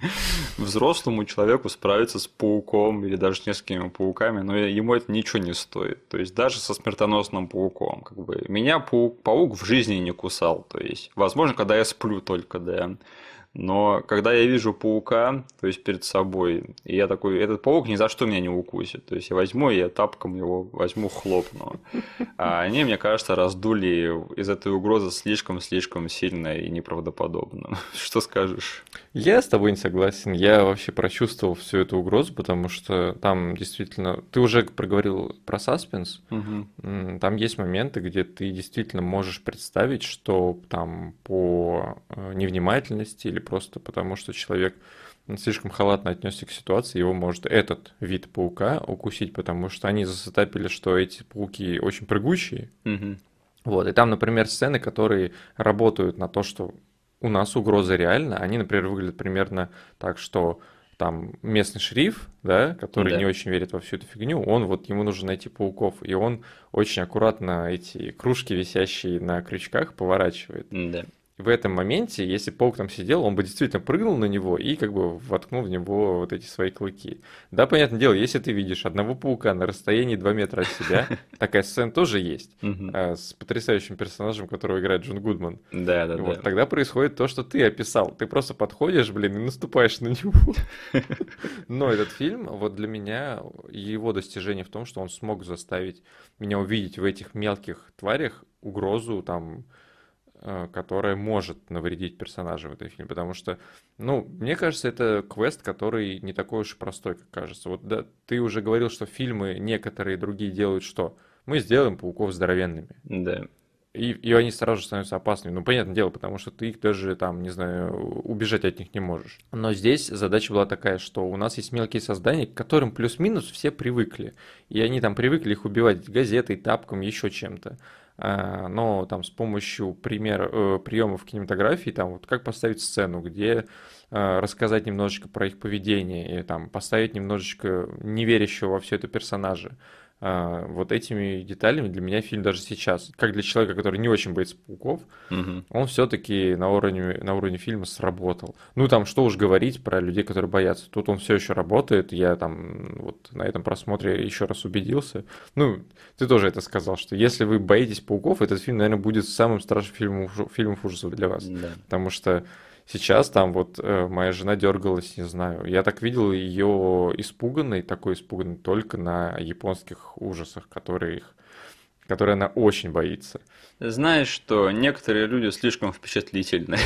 Взрослому человеку справиться с пауком или даже с несколькими пауками, но ему это ничего не стоит. То есть даже со смертоносным смертоносным пауком. Как бы. Меня паук, паук в жизни не кусал. То есть, возможно, когда я сплю только, да. Но когда я вижу паука, то есть перед собой, и я такой, этот паук ни за что меня не укусит. То есть я возьму, и я тапком его возьму, хлопну. А они, мне кажется, раздули из этой угрозы слишком-слишком сильно и неправдоподобно. Что скажешь? Я с тобой не согласен. Я вообще прочувствовал всю эту угрозу, потому что там действительно... Ты уже проговорил про саспенс. Угу. Там есть моменты, где ты действительно можешь представить, что там по э, невнимательности или просто потому, что человек слишком халатно отнесся к ситуации, его может этот вид паука укусить, потому что они засетапили, что эти пауки очень прыгучие. Угу. Вот, и там, например, сцены, которые работают на то, что у нас угроза реальна, они, например, выглядят примерно так, что там местный шериф, да, который да. не очень верит во всю эту фигню, он вот ему нужно найти пауков, и он очень аккуратно эти кружки, висящие на крючках, поворачивает. Да в этом моменте, если паук там сидел, он бы действительно прыгнул на него и как бы воткнул в него вот эти свои клыки. Да, понятное дело, если ты видишь одного паука на расстоянии 2 метра от себя, такая сцена тоже есть, а, с потрясающим персонажем, которого играет Джон Гудман. Да, да, да. Тогда происходит то, что ты описал. Ты просто подходишь, блин, и наступаешь на него. Но этот фильм, вот для меня, его достижение в том, что он смог заставить меня увидеть в этих мелких тварях угрозу, там, которая может навредить персонажу в этом фильме, потому что, ну, мне кажется, это квест, который не такой уж простой, как кажется. Вот да, ты уже говорил, что фильмы некоторые другие делают что? Мы сделаем пауков здоровенными. Да. И, и они сразу же становятся опасными. Ну, понятное дело, потому что ты их даже там, не знаю, убежать от них не можешь. Но здесь задача была такая, что у нас есть мелкие создания, к которым плюс-минус все привыкли. И они там привыкли их убивать газетой, тапком, еще чем-то. А, но там с помощью пример, э, приемов кинематографии, там вот как поставить сцену, где э, рассказать немножечко про их поведение, и там поставить немножечко неверящего во все это персонажа. А, вот этими деталями для меня фильм даже сейчас, как для человека, который не очень боится пауков, угу. он все-таки на уровне, на уровне фильма сработал. Ну там что уж говорить про людей, которые боятся. Тут он все еще работает. Я там вот на этом просмотре еще раз убедился. Ну, ты тоже это сказал, что если вы боитесь пауков, этот фильм, наверное, будет самым страшным фильмом, фильмом ужасов для вас. Да. Потому что Сейчас там вот э, моя жена дергалась, не знаю. Я так видел ее испуганной, такой испуганной только на японских ужасах, которые их которые она очень боится. Знаешь, что некоторые люди слишком впечатлительны.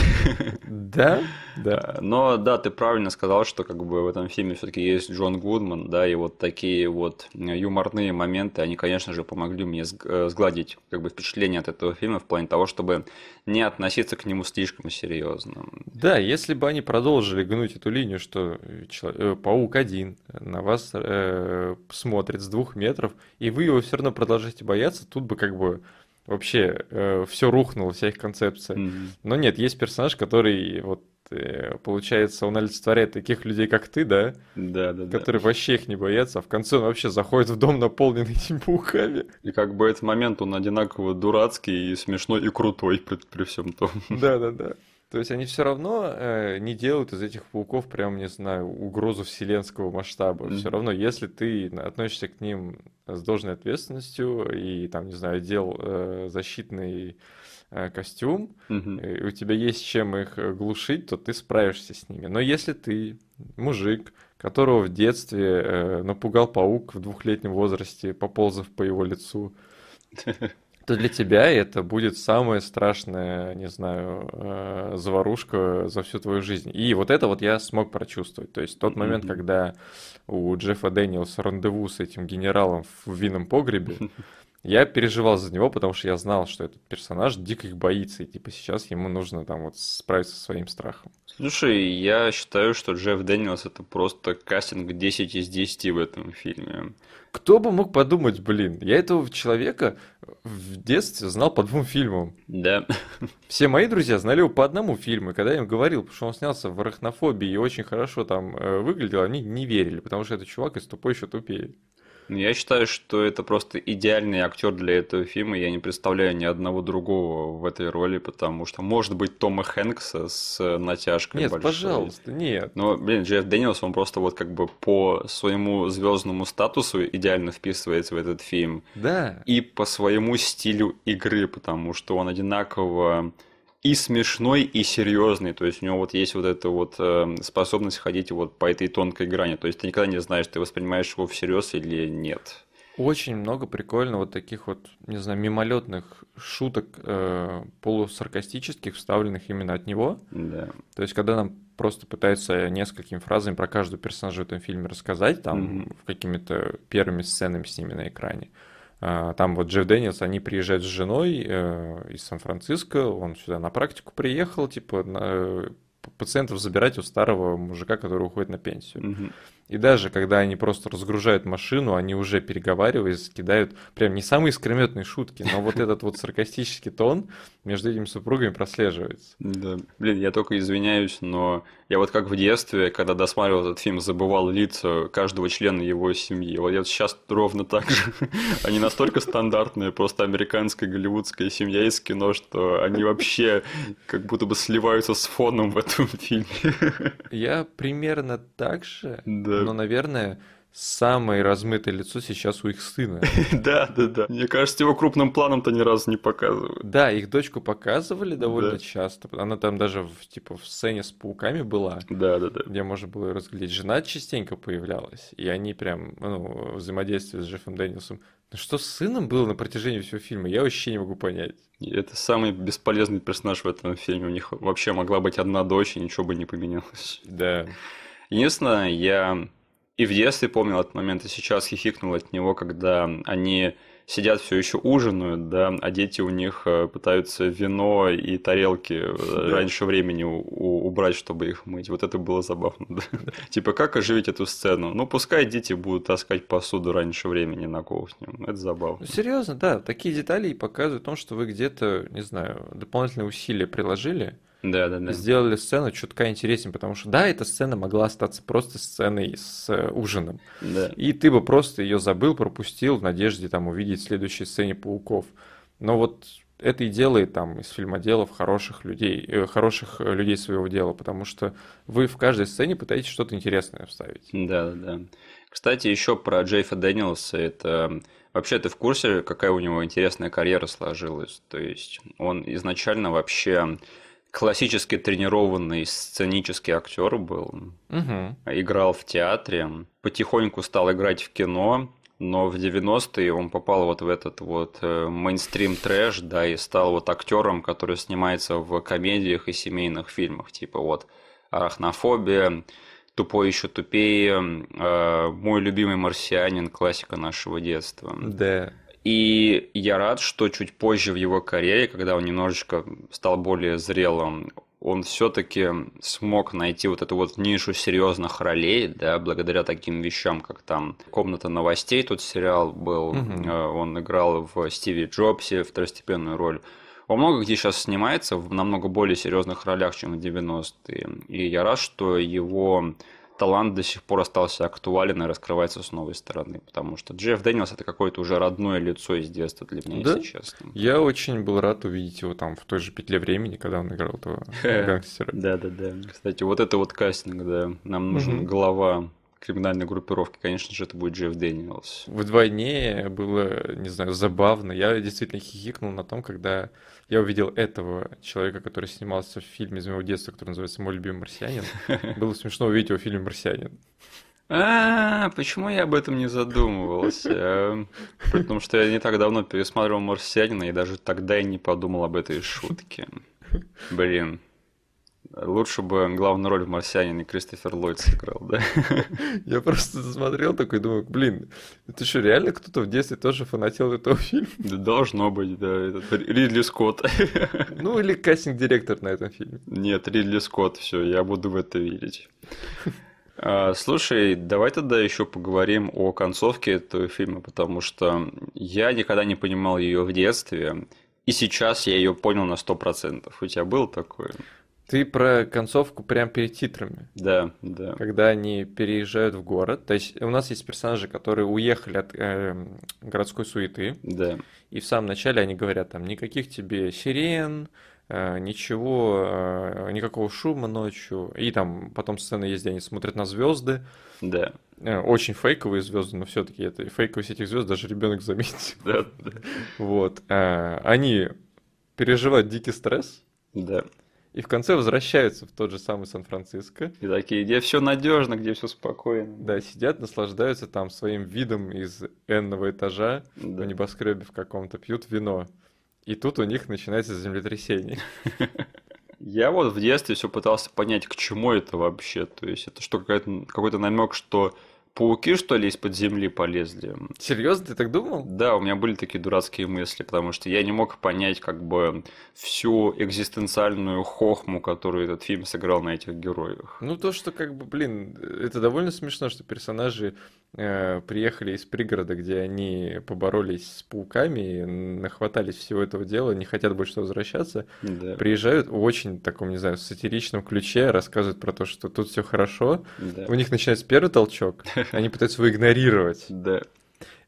Да, да. Но да, ты правильно сказал, что как бы в этом фильме все-таки есть Джон Гудман, да, и вот такие вот юморные моменты, они, конечно же, помогли мне э, сгладить как бы впечатление от этого фильма в плане того, чтобы не относиться к нему слишком серьезно. Да, если бы они продолжили гнуть эту линию, что человек, паук один на вас э, смотрит с двух метров, и вы его все равно продолжаете бояться, тут бы как бы вообще э, все рухнуло, вся их концепция. Mm-hmm. Но нет, есть персонаж, который вот э, получается, он олицетворяет таких людей, как ты, да? Да, да, да. Которые вообще их не боятся, а в конце он вообще заходит в дом, наполненный этими пауками. И как бы этот момент, он одинаково дурацкий и смешной, и крутой при, при всем том. Да, да, да. То есть они все равно э, не делают из этих пауков прям, не знаю, угрозу вселенского масштаба. Mm-hmm. Все равно, если ты относишься к ним с должной ответственностью и там, не знаю, одел э, защитный костюм, mm-hmm. и у тебя есть чем их глушить, то ты справишься с ними. Но если ты мужик, которого в детстве э, напугал паук в двухлетнем возрасте, поползав по его лицу, то для тебя это будет самая страшная, не знаю, э, заварушка за всю твою жизнь. И вот это вот я смог прочувствовать. То есть тот момент, mm-hmm. когда у Джеффа Дэниелса рандеву с этим генералом в винном погребе, я переживал за него, потому что я знал, что этот персонаж дико их боится, и типа сейчас ему нужно там вот справиться со своим страхом. Слушай, я считаю, что Джефф Дэниелс это просто кастинг 10 из 10 в этом фильме. Кто бы мог подумать, блин, я этого человека в детстве знал по двум фильмам. Да. Все мои друзья знали его по одному фильму, и когда я им говорил, что он снялся в арахнофобии и очень хорошо там э, выглядел, они не верили, потому что этот чувак из тупой еще тупее. Ну, я считаю, что это просто идеальный актер для этого фильма. Я не представляю ни одного другого в этой роли, потому что может быть Тома Хэнкса с натяжкой Нет, большой. пожалуйста, нет. Но, блин, Джефф Дэниелс, он просто вот как бы по своему звездному статусу идеально вписывается в этот фильм. Да. И по своему стилю игры, потому что он одинаково и смешной, и серьезный. То есть у него вот есть вот эта вот э, способность ходить вот по этой тонкой грани. То есть ты никогда не знаешь, ты воспринимаешь его всерьез или нет. Очень много прикольно вот таких вот, не знаю, мимолетных шуток э, полусаркастических, вставленных именно от него. Да. То есть, когда нам просто пытаются несколькими фразами про каждого персонажа в этом фильме рассказать, там, Мгм. какими-то первыми сценами с ними на экране. А, Там вот Джефф Дэниелс, они приезжают с женой э, из Сан-Франциско, он сюда на практику приехал, типа, э, пациентов забирать у старого мужика, который уходит на пенсию. Мгм. И даже когда они просто разгружают машину, они уже переговариваясь, кидают прям не самые искрометные шутки, но вот этот вот саркастический тон между этими супругами прослеживается. Да. Блин, я только извиняюсь, но я вот как в детстве, когда досматривал этот фильм, забывал лица каждого члена его семьи. Вот я сейчас ровно так же. Они настолько стандартные, просто американская голливудская семья из кино, что они вообще как будто бы сливаются с фоном в этом фильме. Я примерно так же, Да. но, наверное, самое размытое лицо сейчас у их сына. Да, да, да. Мне кажется, его крупным планом-то ни разу не показывают. Да, их дочку показывали довольно часто. Она там даже в, типа в сцене с пауками была. Да, да, да. где можно было разглядеть. Жена частенько появлялась, и они прям, ну, взаимодействие с Джеффом Дэниелсом. Ну что с сыном было на протяжении всего фильма, я вообще не могу понять. Это самый бесполезный персонаж в этом фильме. У них вообще могла быть одна дочь, и ничего бы не поменялось. Да. Единственное, я и в детстве помнил этот момент, и сейчас хихикнул от него, когда они сидят все еще ужинают, да, а дети у них э, пытаются вино и тарелки э, раньше времени у- у- убрать, чтобы их мыть. Вот это было забавно, да. Типа, как оживить эту сцену? Ну, пускай дети будут таскать посуду раньше времени на кухню. Это забавно. Ну, серьезно, да, такие детали и показывают о том, что вы где-то, не знаю, дополнительные усилия приложили, Да, да, да. сделали сцену чутка интереснее, потому что, да, эта сцена могла остаться просто сценой с э, ужином. Да. И ты бы просто ее забыл, пропустил в надежде там увидеть в следующей сцене пауков. Но вот это и делает там из фильмоделов хороших людей, э, хороших э, людей своего дела, потому что вы в каждой сцене пытаетесь что-то интересное вставить. Да, да, да. Кстати, еще про Джейфа Дэниелса. Это вообще ты в курсе, какая у него интересная карьера сложилась? То есть он изначально вообще классически тренированный сценический актер был, Мгм. играл в театре, потихоньку стал играть в кино, но в 90-е он попал вот в этот вот э, мейнстрим трэш, да, и стал вот актером, который снимается в комедиях и семейных фильмах, типа вот «Арахнофобия», «Тупой еще тупее», э, «Мой любимый марсианин», классика нашего детства. Да. И я рад, что чуть позже в его карьере, когда он немножечко стал более зрелым, он все-таки смог найти вот эту вот нишу серьезных ролей, да, благодаря таким вещам, как там «Комната новостей», тут сериал был, э, он играл в «Стиви Джобсе» второстепенную роль. Он много где сейчас снимается в намного более серьезных ролях, чем в 90-е. И я рад, что его талант до сих пор остался актуален и раскрывается с новой стороны. Потому что Джефф Дэниелс это какое-то уже родное лицо из детства для меня, Да? если честно. Я очень был рад увидеть его там в той же петле времени, когда он играл этого гангстера. Да, да, да. Кстати, вот это вот кастинг, да. Нам нужен глава криминальной группировки. Конечно же, это будет Джефф Дэниелс. Вдвойне было, не знаю, забавно. Я действительно хихикнул на том, когда я увидел этого человека, который снимался в фильме из моего детства, который называется «Мой любимый марсианин». Было смешно увидеть его в фильме «Марсианин». А, почему я об этом не задумывался? том, что я не так давно пересматривал «Марсианина» и даже тогда и не подумал об этой шутке. Блин. Лучше бы главную роль в «Марсианине» Кристофер Ллойд сыграл, да? Я просто смотрел такой, думаю, блин, это что, реально кто-то в детстве тоже фанател этого фильма? Да Должно быть, да. Этот Ридли Скотт. Ну, или кастинг-директор на этом фильме. Нет, Ридли Скотт, все, я буду в это верить. А, слушай, давай тогда еще поговорим о концовке этого фильма, потому что я никогда не понимал ее в детстве, и сейчас я ее понял на сто процентов. У тебя было такое? Ты про концовку прям перед титрами. Да, да. Когда они переезжают в город. То есть у нас есть персонажи, которые уехали от э, городской суеты. Да. И в самом начале они говорят там никаких тебе сирен, э, ничего, э, никакого шума ночью. И там потом сцена есть, где они смотрят на звезды. Да. Э, очень фейковые звезды, но все-таки это фейковость этих звезд даже ребенок заметит. Да. Вот. Они переживают дикий стресс. Да. И в конце возвращаются в тот же самый Сан-Франциско. И такие, где все надежно, где все спокойно. Да, сидят, наслаждаются там своим видом из энного этажа Да. в небоскребе в каком-то, пьют вино. И тут у них начинается землетрясение. Я вот в детстве все пытался понять, к чему это вообще. То есть это что, какой-то намек, что пауки, что ли, из-под земли полезли? Серьезно, ты так думал? Да, у меня были такие дурацкие мысли, потому что я не мог понять как бы всю экзистенциальную хохму, которую этот фильм сыграл на этих героях. Ну, то, что как бы, блин, это довольно смешно, что персонажи приехали из пригорода, где они поборолись с пауками, нахватались всего этого дела, не хотят больше возвращаться, Да, приезжают в очень таком, не знаю, сатиричном ключе, рассказывают про то, что тут все хорошо, да, у них начинается первый толчок, они пытаются его игнорировать. да.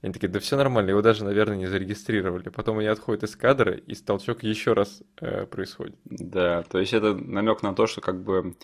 Они такие, да все нормально, его даже, наверное, не зарегистрировали. Потом они отходят из кадра, и толчок еще раз э, происходит. Да, то есть это намек на то, что как бы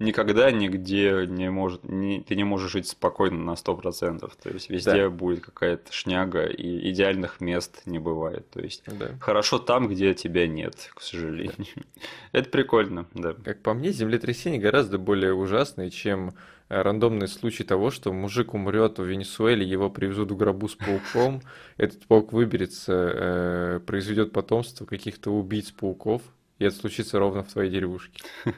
никогда нигде не может, не, ты не можешь жить спокойно на 100%. То есть везде будет какая-то шняга, и идеальных мест не бывает. То есть Да. хорошо там, где тебя нет, к сожалению. Это прикольно, да. Как по мне, землетрясение гораздо более ужасное, чем рандомный случай того, что мужик умрет в Венесуэле, его привезут в гробу с пауком, этот паук выберется, э, произведет потомство каких-то убийц пауков, и это случится ровно в твоей деревушке.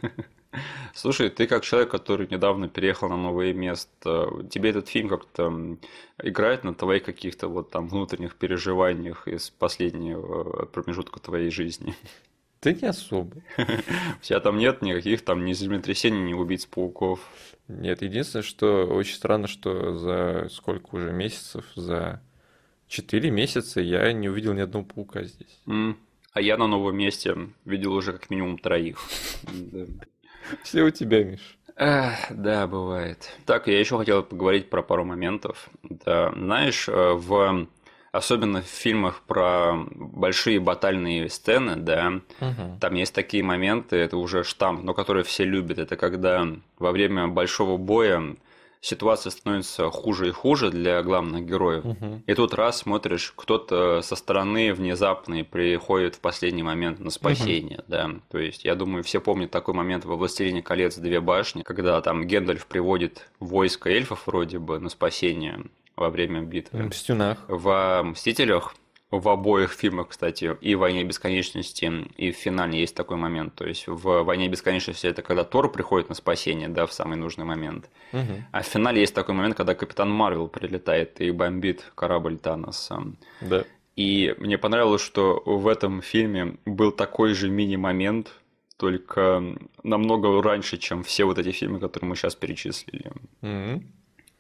Слушай, ты как человек, который недавно переехал на новое место, тебе этот фильм как-то играет на твоих каких-то вот там внутренних переживаниях из последнего промежутка твоей жизни? Да не особо. У тебя там нет никаких там ни землетрясений, ни убийц пауков. Нет, единственное, что очень странно, что за сколько уже месяцев, за 4 месяца я не увидел ни одного паука здесь. М. А я на новом месте видел уже как минимум троих. Все у тебя, Миш. Да, бывает. Так, я еще хотел поговорить про пару моментов. Да, знаешь, э, в особенно в фильмах про большие батальные сцены, да, там есть такие моменты, это уже штамп, но которые все любят. Это когда во время большого боя ситуация становится хуже и хуже для главных героев. Мгм. И тут раз смотришь, кто-то со стороны внезапно приходит в последний момент на спасение, да. То есть, я думаю, все помнят такой момент во «Властелине колец. Две башни», когда там Гендальф приводит войско эльфов вроде бы на спасение во время битвы. В стенах. В «Мстителях», в обоих фильмах, кстати, и в «Войне бесконечности», и в финале есть такой момент. То есть в «Войне бесконечности» это когда Тор приходит на спасение, да, в самый нужный момент. Мгм. А в финале есть такой момент, когда Капитан Марвел прилетает и бомбит корабль Таноса. Да. И мне понравилось, что в этом фильме был такой же мини-момент, только намного раньше, чем все вот эти фильмы, которые мы сейчас перечислили. Мгм.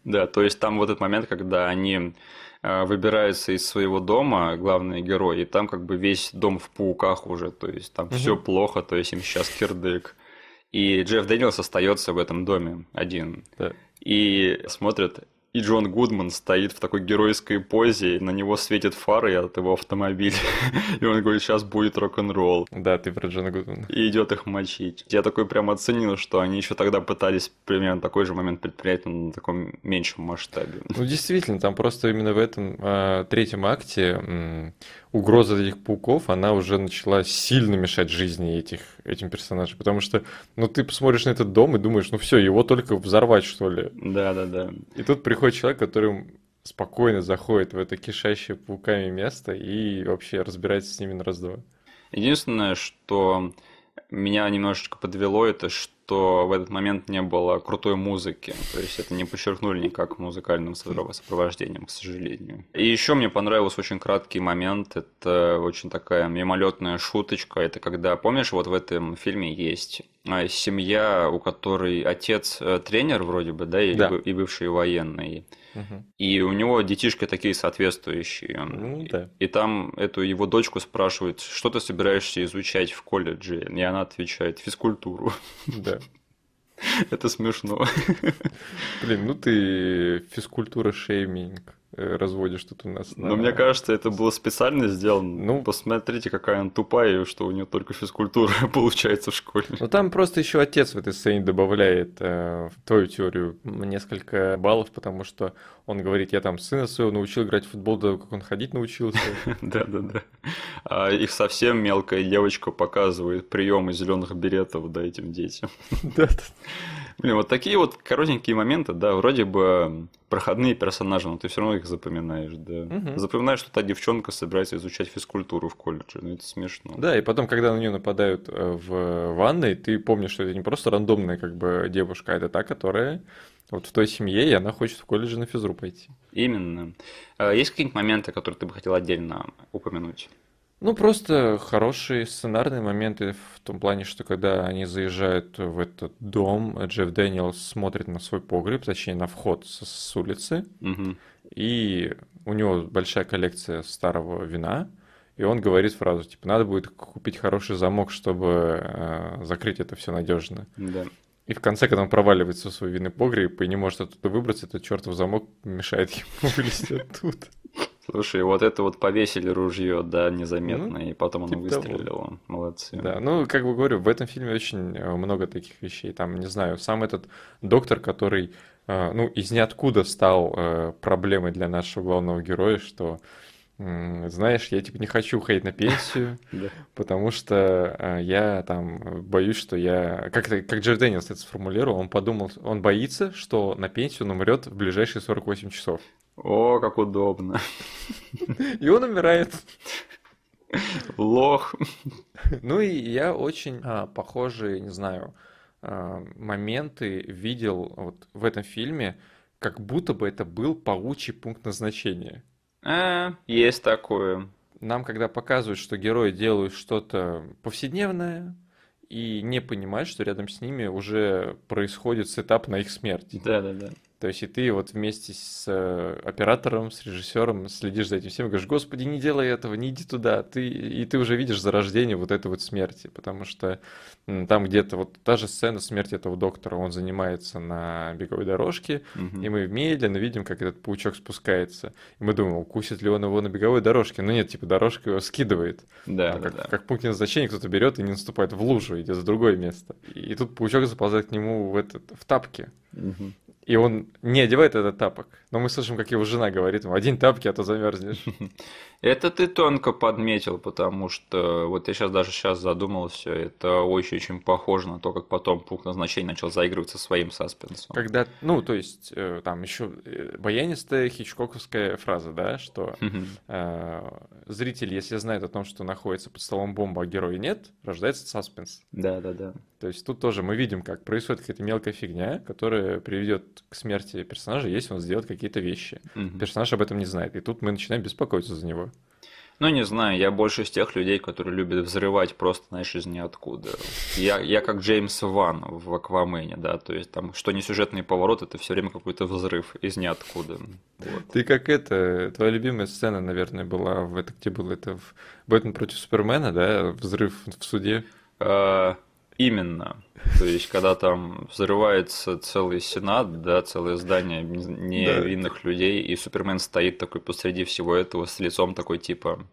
Да, то есть там вот этот момент, когда они э, выбираются из своего дома, главные герои, и там как бы весь дом в пауках уже, то есть там Мгм. все плохо, то есть им сейчас кирдык. И Джефф Дэниелс остается в этом доме один. Да. И смотрят, и Джон Гудман стоит в такой геройской позе, и на него светит фары от его автомобиля. И он говорит, сейчас будет рок-н-ролл. Да, ты про Джона Гудмана. И идет их мочить. Я такой прям оценил, что они еще тогда пытались примерно такой же момент предпринять но на таком меньшем масштабе. Ну, действительно, там просто именно в этом а, третьем акте угроза этих пауков, она уже начала сильно мешать жизни этих, этим персонажам. Потому что, ну, ты посмотришь на этот дом и думаешь, ну все, его только взорвать, что ли. Да, да, да. И тут приходит человек, который спокойно заходит в это кишащее пауками место и вообще разбирается с ними на раз-два. Единственное, что меня немножечко подвело, это что что в этот момент не было крутой музыки. То есть это не подчеркнули никак музыкальным сопровождением, к сожалению. И еще мне понравился очень краткий момент. Это очень такая мимолетная шуточка. Это когда, помнишь, вот в этом фильме есть а, семья, у которой отец э, тренер вроде бы, да, и, Да. и бывший военный. Мгм. И у него детишки такие соответствующие. Ну, да. И там эту его дочку спрашивают, что ты собираешься изучать в колледже? И она отвечает, физкультуру. Да. Это смешно. Блин, ну ты физкультура шейминг разводишь тут у нас. Но на- мне кажется, это было специально сделано. Ну. посмотрите, какая она тупая, что у нее только физкультура получается в школе. Ну там просто еще отец в этой сцене добавляет э, в твою теорию несколько баллов, потому что он говорит, я там сына своего научил играть в футбол, да как он ходить научился. Да, да, да. А их совсем мелкая девочка показывает приемы зеленых беретов, да, этим детям. Да, Блин, вот такие вот коротенькие моменты, да, вроде бы проходные персонажи, но ты все равно их запоминаешь, да. Мгм. Запоминаешь, что та девчонка собирается изучать физкультуру в колледже, ну это смешно. Да, и потом, когда на нее нападают э, в ванной, ты помнишь, что это не просто рандомная как бы девушка, а это та, которая вот в той семье, и она хочет в колледже на физру пойти. Именно. А Есть какие-нибудь моменты, которые ты бы хотел отдельно упомянуть? Ну, просто хорошие сценарные моменты в том плане, что когда они заезжают в этот дом, Джефф Дэниелс смотрит на свой погреб, точнее, на вход с, с улицы, Мгм. и у него большая коллекция старого вина, и он говорит фразу, типа, надо будет купить хороший замок, чтобы э, закрыть это все надежно. Да. И в конце, когда он проваливается в свой винный погреб и не может оттуда выбраться, этот чертов замок мешает ему вылезти оттуда. Слушай, вот это вот повесили ружье, да, незаметно, Ну, и потом оно типа того. выстрелило. Молодцы. Да, ну, как бы говорю, в этом фильме очень э, много таких вещей. Там, не знаю, сам этот доктор, который, э, ну, из ниоткуда стал э, проблемой для нашего главного героя, что, знаешь, я, типа, не хочу уходить на пенсию, потому что я там боюсь, что я... Как, как Джефф Дэниелс это сформулировал, он подумал, он боится, что на пенсию он умрет в ближайшие 48 часов. О, как удобно. И он умирает. Лох. Ну и я очень а, похожие, не знаю, а, моменты видел вот в этом фильме, как будто бы это был паучий пункт назначения. А, есть такое. Нам, когда показывают, что герои делают что-то повседневное и не понимают, что рядом с ними уже происходит сетап на их смерть. Да-да-да. То есть и ты вот вместе с э, оператором, с режиссером следишь за этим всем и говоришь, господи, не делай этого, не иди туда. Ты, и ты уже видишь зарождение вот этой вот смерти, потому что там где-то вот та же сцена смерти этого доктора, он занимается на беговой дорожке, Мгм. и мы медленно видим, как этот паучок спускается. И мы думаем, укусит ли он его на беговой дорожке. Но нет, типа дорожка его скидывает. Да, А да, как, да. как пункт назначения кто-то берет и не наступает в лужу, идет в другое место. И тут паучок заползает к нему в, этот, в тапки. Мгм. И он не одевает этот тапок. Но мы слышим, как его жена говорит ему, один тапки, а то замерзнешь. Это ты тонко подметил, потому что вот я сейчас даже сейчас задумался, это очень-очень похоже на то, как потом пункт назначения начал заигрывать со своим саспенсом. Когда, ну, то есть, э, там еще э, баянистая хичкоковская фраза, да, что э, зритель, если знает о том, что находится под столом бомба, а героя нет, рождается саспенс. Да-да-да. То есть тут тоже мы видим, как происходит какая-то мелкая фигня, которая приведет к смерти персонажа, если он сделает какие-то вещи. Мгм. Персонаж об этом не знает, и тут мы начинаем беспокоиться за него. Ну, не знаю, я больше из тех людей, которые любят взрывать просто, знаешь, из ниоткуда. Я, я как Джеймс Ван в Аквамене, да, то есть там, что не сюжетный поворот, это все время какой-то взрыв из ниоткуда. Вот. Ты как это, твоя любимая сцена, наверное, была в это, где было это в Бэтмен против Супермена, да, взрыв в суде. А, именно. То есть, когда там взрывается целый сенат, да, целое здание невинных людей, и Супермен стоит такой посреди всего этого с лицом такой типа,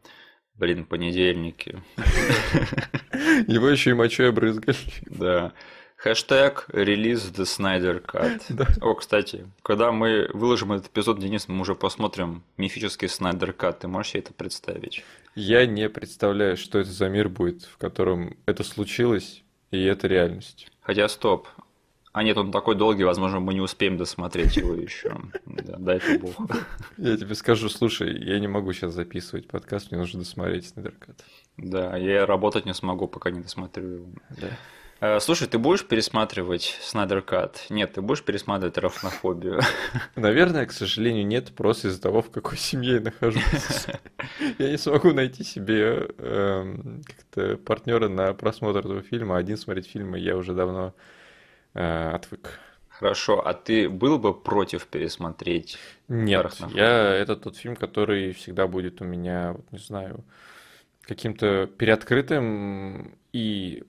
блин, понедельники. Его еще и мочой обрызгали. Да. Хэштег релиз The Snyder Cut. Да. О, кстати, когда мы выложим этот эпизод, Денис, мы уже посмотрим мифический Snyder Cut. Ты можешь себе это представить? Я не представляю, что это за мир будет, в котором это случилось, и это реальность. Хотя, стоп. А нет, он такой долгий, возможно, мы не успеем досмотреть его еще. Да, дай-ка бог. Я тебе скажу, слушай, я не могу сейчас записывать подкаст, мне нужно досмотреть Снайдеркат. Да, я работать не смогу, пока не досмотрю его. Да. Э, слушай, ты будешь пересматривать Снайдер Кат? Нет, ты будешь пересматривать Рафнофобию? Наверное, к сожалению, нет, просто из-за того, в какой семье я нахожусь. Я не смогу найти себе эм, как-то партнера на просмотр этого фильма. Один смотреть фильмы я уже давно э, отвык. Хорошо, а ты был бы против пересмотреть? Нет, я это тот фильм, который всегда будет у меня, вот не знаю, каким-то переоткрытым и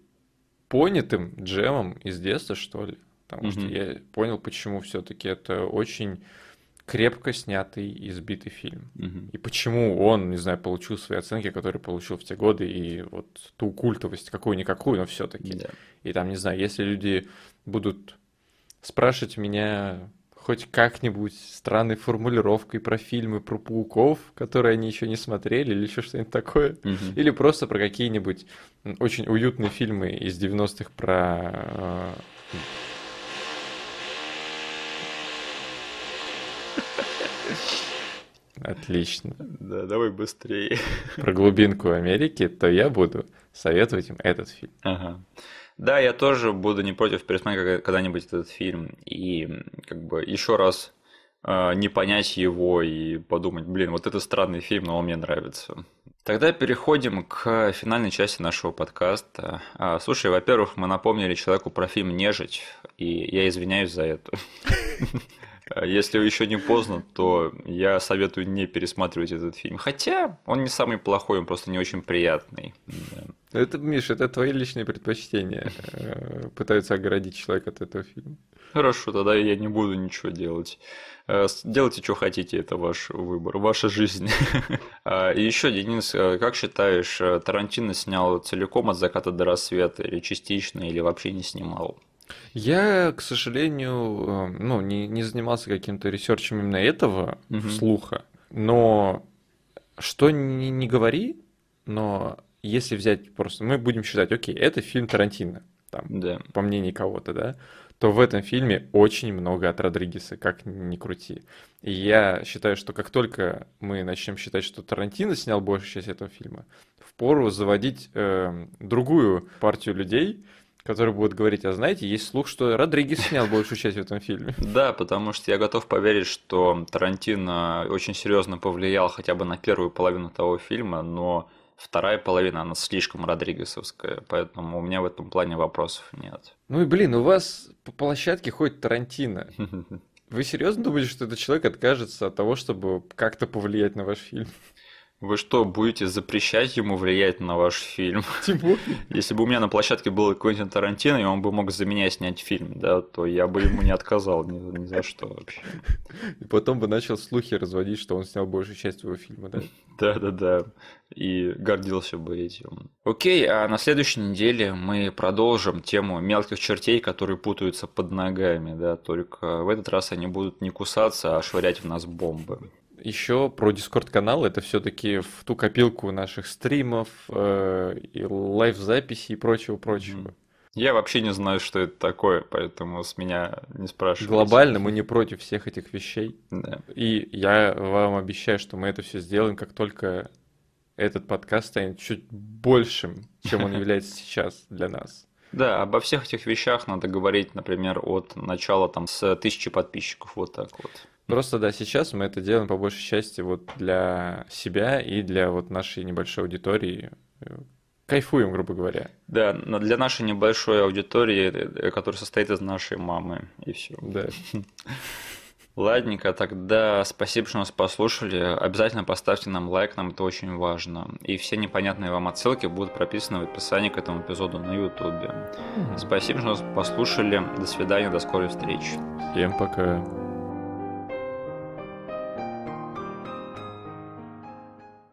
понятым джемом из детства, что ли. Потому mm-hmm. что я понял, почему все-таки это очень крепко снятый и сбитый фильм. Mm-hmm. И почему он, не знаю, получил свои оценки, которые получил в те годы, и вот ту культовость, какую-никакую, но все-таки. Yeah. И там, не знаю, если люди будут спрашивать меня хоть как-нибудь странной формулировкой про фильмы про пауков, которые они еще не смотрели, или еще что-нибудь такое. Mm-hmm. Или просто про какие-нибудь очень уютные фильмы из 90-х про... Э, Отлично. Да, давай быстрее. Про глубинку Америки, то я буду советовать им этот фильм. Ага. Да, я тоже буду не против пересмотреть когда-нибудь этот фильм и как бы еще раз э, не понять его и подумать, блин, вот это странный фильм, но он мне нравится. Тогда переходим к финальной части нашего подкаста. А, слушай, во-первых, мы напомнили человеку про фильм «Нежить», и я извиняюсь за это. Если еще не поздно, то я советую не пересматривать этот фильм. Хотя он не самый плохой, он просто не очень приятный. Это, Миша, это твои личные предпочтения. Э, пытаются оградить человека от этого фильма. Хорошо, тогда я не буду ничего делать. Э, делайте, что хотите, это ваш выбор, ваша жизнь. А, и еще, Денис, э, как считаешь, Тарантино снял целиком от заката до рассвета, или частично, или вообще не снимал? Я, к сожалению, ну, не, не занимался каким-то ресерчем именно этого угу. слуха, но что не, не говори, но если взять просто, мы будем считать, окей, это фильм Тарантино, там, да. по мнению кого-то, да, то в этом фильме очень много от Родригеса, как ни крути. И я считаю, что как только мы начнем считать, что Тарантино снял большую часть этого фильма, впору заводить э, другую партию людей, которые будут говорить, а знаете, есть слух, что Родригес снял большую часть в этом фильме. Да, потому что я готов поверить, что Тарантино очень серьезно повлиял хотя бы на первую половину того фильма, но вторая половина, она слишком родригесовская, поэтому у меня в этом плане вопросов нет. Ну и блин, у вас по площадке ходит Тарантино. Вы серьезно думаете, что этот человек откажется от того, чтобы как-то повлиять на ваш фильм? Вы что, будете запрещать ему влиять на ваш фильм? Если бы у меня на площадке был Квентин Тарантино, и он бы мог за меня снять фильм, да, то я бы ему не отказал ни, ни за что вообще. И потом бы начал слухи разводить, что он снял большую часть твоего фильма, да? Да-да-да. И гордился бы этим. Окей, а на следующей неделе мы продолжим тему мелких чертей, которые путаются под ногами, да, только в этот раз они будут не кусаться, а швырять в нас бомбы еще про Discord-канал, это все-таки в ту копилку наших стримов, э, и live-записей и прочего-прочего. Я вообще не знаю, что это такое, поэтому с меня не спрашивайте. Глобально мы не против всех этих вещей. Да. И я вам обещаю, что мы это все сделаем, как только этот подкаст станет чуть большим, чем он является сейчас для нас. Да, обо всех этих вещах надо говорить, например, от начала там с тысячи подписчиков, вот так вот. Просто да, сейчас мы это делаем по большей части вот для себя и для вот нашей небольшой аудитории. Кайфуем, грубо говоря. Да, но для нашей небольшой аудитории, э, которая состоит из нашей мамы, и все. Да. Ладненько, тогда спасибо, что нас послушали. Обязательно поставьте нам лайк, нам это очень важно. И все непонятные вам отсылки будут прописаны в описании к этому эпизоду на YouTube. Спасибо, что нас послушали. До свидания, до скорой встречи. Всем пока.